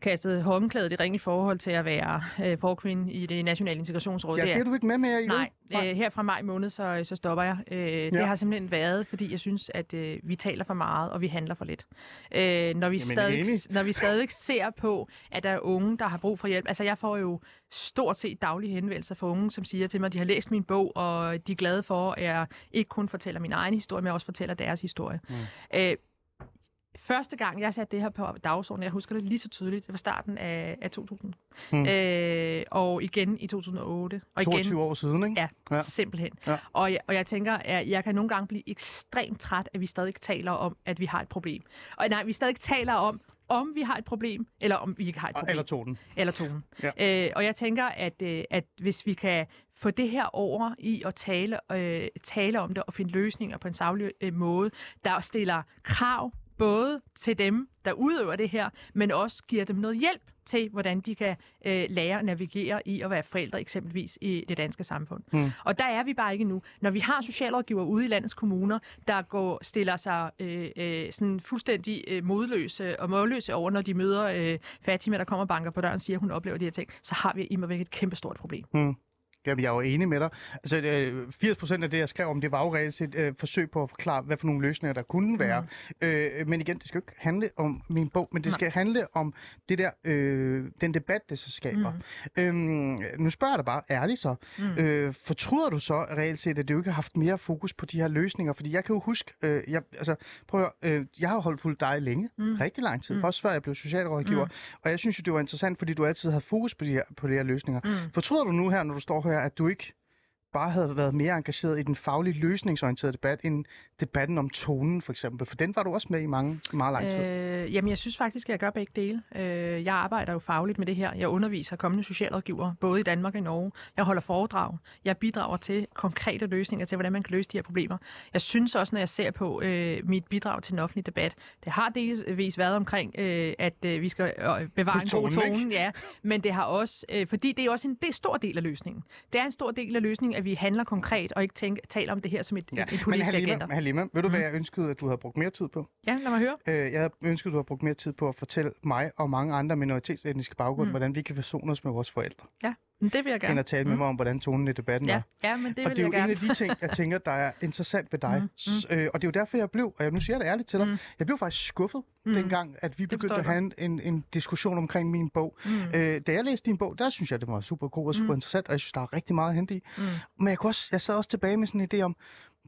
kastet håndklædet i ring i forhold til at være øh, forkvinde i det nationale integrationsråd. Ja, det det er du ikke med mere i, Nej, vel? øh, her fra maj måned, så, så stopper jeg. Øh, Det Ja. har simpelthen været, fordi jeg synes, at øh, vi taler for meget, og vi handler for lidt. Øh, når, vi Jamen, stadig, når vi stadig ser på, at der er unge, der har brug for hjælp. Altså, jeg får jo stort set daglige henvendelser fra unge, som siger til mig, at de har læst min bog, og de er glade for, at jeg ikke kun fortæller min egen historie, men også fortæller deres historie. Mm. Øh, første gang, jeg satte det her på dagsordenen, jeg husker det lige så tydeligt, det var starten af, af 2000. Hmm. Øh, og igen i 2008. Og igen, 22 år siden, ikke? Ja, Ja. simpelthen. Ja. Og, jeg, og jeg tænker, at jeg kan nogle gange blive ekstremt træt, at vi stadig taler om, at vi har et problem. Og nej, vi stadig taler om, om vi har et problem, eller om vi ikke har et problem. Eller tonen. Eller tonen. Ja. Øh, og jeg tænker, at, øh, at hvis vi kan få det her over i at tale, øh, tale om det og finde løsninger på en savlig øh, måde, der stiller krav både til dem, der udøver det her, men også giver dem noget hjælp til, hvordan de kan øh, lære at navigere i at være forældre eksempelvis i det danske samfund. Hmm. Og der er vi bare ikke nu. Når vi har socialrådgiver ude i landets kommuner, der går, stiller sig øh, øh, sådan fuldstændig øh, modløse og målløse over, når de møder øh, Fatima, der kommer og banker på døren og siger, at hun oplever de her ting, så har vi imod væk et kæmpestort problem. Hmm. Jamen, jeg er jo enig med dig. Altså, øh, 80 procent af det, jeg skrev om, det var jo reelt set øh, forsøg på at forklare, hvad for nogle løsninger der kunne være. Mm. Øh, men igen, det skal jo ikke handle om min bog, men det Nej. skal handle om det der, øh, den debat, det så skaber. Mm. Øhm, nu spørger jeg dig bare ærligt så. Mm. Øh, fortryder du så reelt set, at du ikke har haft mere fokus på de her løsninger? Fordi jeg kan jo huske, øh, jeg, altså, prøv at, høre, øh, jeg har holdt fuldt dig længe, mm. rigtig lang tid, mm. også før jeg blev socialrådgiver. Mm. Og jeg synes jo, det var interessant, fordi du altid havde fokus på de her, på de her løsninger. Mm. Fortryder du nu her, når du står her, at du ikke bare havde været mere engageret i den faglige løsningsorienterede debat, end debatten om tonen for eksempel? For den var du også med i mange, meget lang tid. Øh, jamen, jeg synes faktisk, at jeg gør begge dele. Øh, jeg arbejder jo fagligt med det her. Jeg underviser kommende socialrådgiver, både i Danmark og i Norge. Jeg holder foredrag. Jeg bidrager til konkrete løsninger til, hvordan man kan løse de her problemer. Jeg synes også, når jeg ser på øh, mit bidrag til den offentlige debat, det har delvis været omkring, øh, at øh, vi skal øh, bevare en god tone, ja, men det har også, øh, fordi det er også en, det er stor del af løsningen. Det er en stor del af løsningen, at vi handler konkret og ikke tænker, taler om det her som et, ja. men politisk Halima, agenda. Halima, ved du, hvad jeg ønskede, at du havde brugt mere tid på? Ja, lad mig høre. Øh, jeg ønsket, at du havde brugt mere tid på at fortælle mig og mange andre minoritetsetniske baggrund, mm. hvordan vi kan forsone os med vores forældre, Ja, men det vil jeg gerne. end at tale med mig om, hvordan tonen i debatten Ja, var. ja men det og vil det er jo gerne. en af de ting, jeg tænker, der er interessant ved dig. Mm, mm. Øh, og det er jo derfor, jeg blev, og jeg nu siger det ærligt til dig, mm. jeg blev faktisk skuffet, mm. dengang, at vi begyndte at have en, en, en diskussion omkring min bog. Mm. Øh, da jeg læste din bog, der synes jeg, det var super god og super mm. interessant, og jeg synes, der er rigtig meget at hente i. Mm. Men jeg, kunne også, jeg sad også tilbage med sådan en idé om,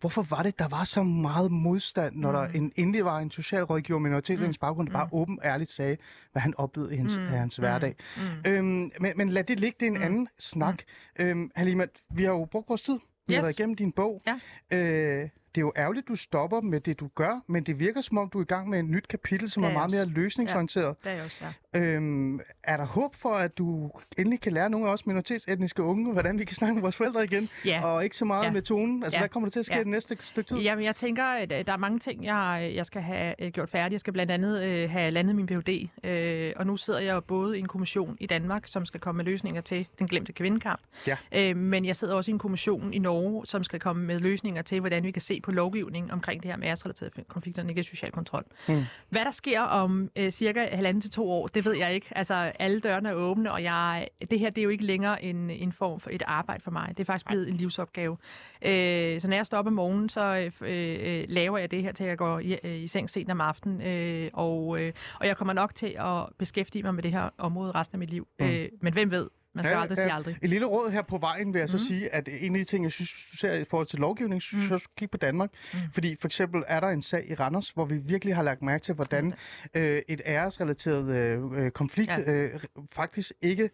hvorfor var det, der var så meget modstand, når mm. der en, endelig var en socialrådgiver med minoritetens mm. baggrund, der bare åben ærligt sagde, hvad han oplevede i hans, mm. hans hverdag. Mm. Øhm, men, men lad det ligge, det er en mm. anden snak. Mm. Øhm, Halima, vi har jo brugt vores tid. Vi har Yes. været igennem din bog. Ja. Øh, det er jo ærgerligt, du stopper med det, du gør, men det virker som om, du er i gang med et nyt kapitel, som Det er, er meget jeg mere løsningsorienteret. Det er også, ja. Øhm, er der håb for, at du endelig kan lære nogle af os minoritetsetniske unge, hvordan vi kan snakke med vores forældre igen, Ja. og ikke så meget Ja. med tonen? Altså, Ja. hvad kommer der til at ske Ja. det næste stykke tid? Jamen, jeg tænker, at øh, der er mange ting, jeg, jeg skal have øh, gjort færdigt. Jeg skal blandt andet øh, have landet min Ph.D., øh, og nu sidder jeg både i en kommission i Danmark, som skal komme med løsninger til den glemte kvindekamp, Ja. øh, men jeg sidder også i en kommission i Norge, som skal komme med løsninger til, hvordan vi kan se på lovgivning omkring det her med æresrelaterede konflikter og negativ social kontrol. Mm. Hvad der sker om øh, cirka halvanden til to år, det ved jeg ikke. Altså, alle dørene er åbne, og jeg, det her det er jo ikke længere en, en form for et arbejde for mig. Det er faktisk blevet en livsopgave. Øh, så når jeg står op om morgenen, så øh, øh, laver jeg det her til, at jeg går i, øh, i seng sent om aftenen. Øh, og, øh, og jeg kommer nok til at beskæftige mig med det her område resten af mit liv. Mm. Øh, men hvem ved? Man skal ja, aldrig sige aldrig. Et lille råd her på vejen vil jeg så Mm. sige, at en af de ting, jeg synes, du ser i forhold til lovgivning, synes jeg, du skal kigge på Danmark. Mm. Fordi for eksempel er der en sag i Randers, hvor vi virkelig har lagt mærke til, hvordan øh, et æresrelateret øh, øh, konflikt Ja. øh, faktisk ikke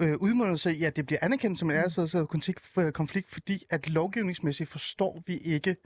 øh, udmunder sig i, at det bliver anerkendt som en Mm. æresrelateret øh, konflikt, fordi at lovgivningsmæssigt forstår vi ikke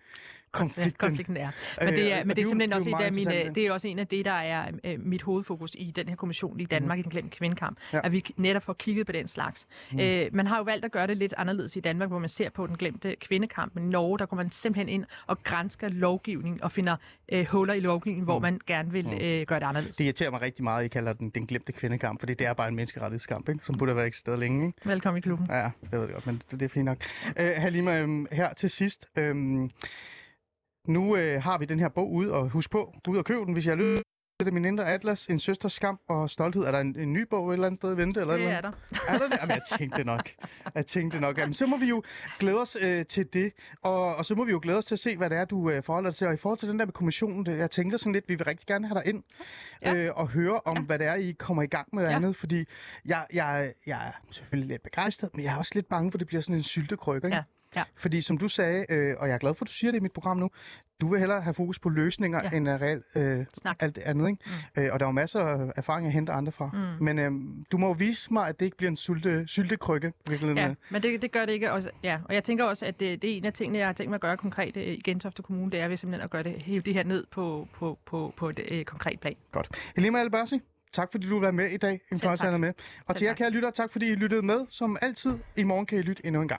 konflikten. Ja, konflikten er. Men det er, Øh, men det er simpelthen jo også, et af mine, det er også en af det, der er øh, mit hovedfokus i den her kommission i Danmark, mm. i den glemte kvindekamp, Ja. at vi netop får kigget på den slags. Mm. Øh, man har jo valgt at gøre det lidt anderledes i Danmark, hvor man ser på den glemte kvindekamp, men i Norge, der går man simpelthen ind og grænsker lovgivning og finder øh, huller i lovgivningen, hvor man gerne vil øh, gøre det anderledes. Det irriterer mig rigtig meget, at I kalder den den glemte kvindekamp, fordi det er bare en menneskerettighedskamp, ikke? som burde have været eksisteret længe. Ikke? Velkommen i klubben. Ja, det ved jeg godt, men det, det er fint nok. Øh, Halima, øhm, her til sidst. Øhm, nu øh, har vi den her bog ude, og husk på, gå ud og køb den, hvis jeg har lyst. Det er min indre atlas, en søsters skam og stolthed. Er der en, en ny bog et eller andet sted i vente? Eller et Det eller er der. Er der det? Jamen, jeg tænkte det nok. Jeg tænkte det nok. Jamen, så må vi jo glæde os øh, til det. Og, og så må vi jo glæde os til at se, hvad det er, du øh, forholder dig til. Og i forhold til den der med kommissionen, det, jeg tænker sådan lidt, vi vil rigtig gerne have dig ind Ja. øh, og høre om, Ja. hvad det er, I kommer i gang med Ja. andet. Fordi jeg, jeg, jeg er selvfølgelig lidt begejstret, men jeg er også lidt bange for, at det bliver sådan en syltekrykke. Ikke? Ja. Ja. Fordi som du sagde, øh, og jeg er glad for, at du siger det i mit program nu, du vil hellere have fokus på løsninger, Ja. end reelt øh, Snak. alt det andet. Ikke? Mm. Øh, og der er jo masser af erfaring at hente andre fra. Mm. Men øh, du må jo vise mig, at det ikke bliver en sylte, syltekrykke. Virkelig. Ja, men det, det gør det ikke. Også, ja. Og jeg tænker også, at det, det er en af tingene, jeg har tænkt mig at gøre konkret øh, i Gentofte Kommune, det er ved simpelthen at gøre det, hæve det her ned på, på, på, på et øh, konkret plan. Godt. Helima Albersi, tak fordi du være med i dag. En fornøjelse at med. Og Selv til jer kære lytter, tak fordi I lyttede med. Som altid, i morgen kan I lytte endnu en gang.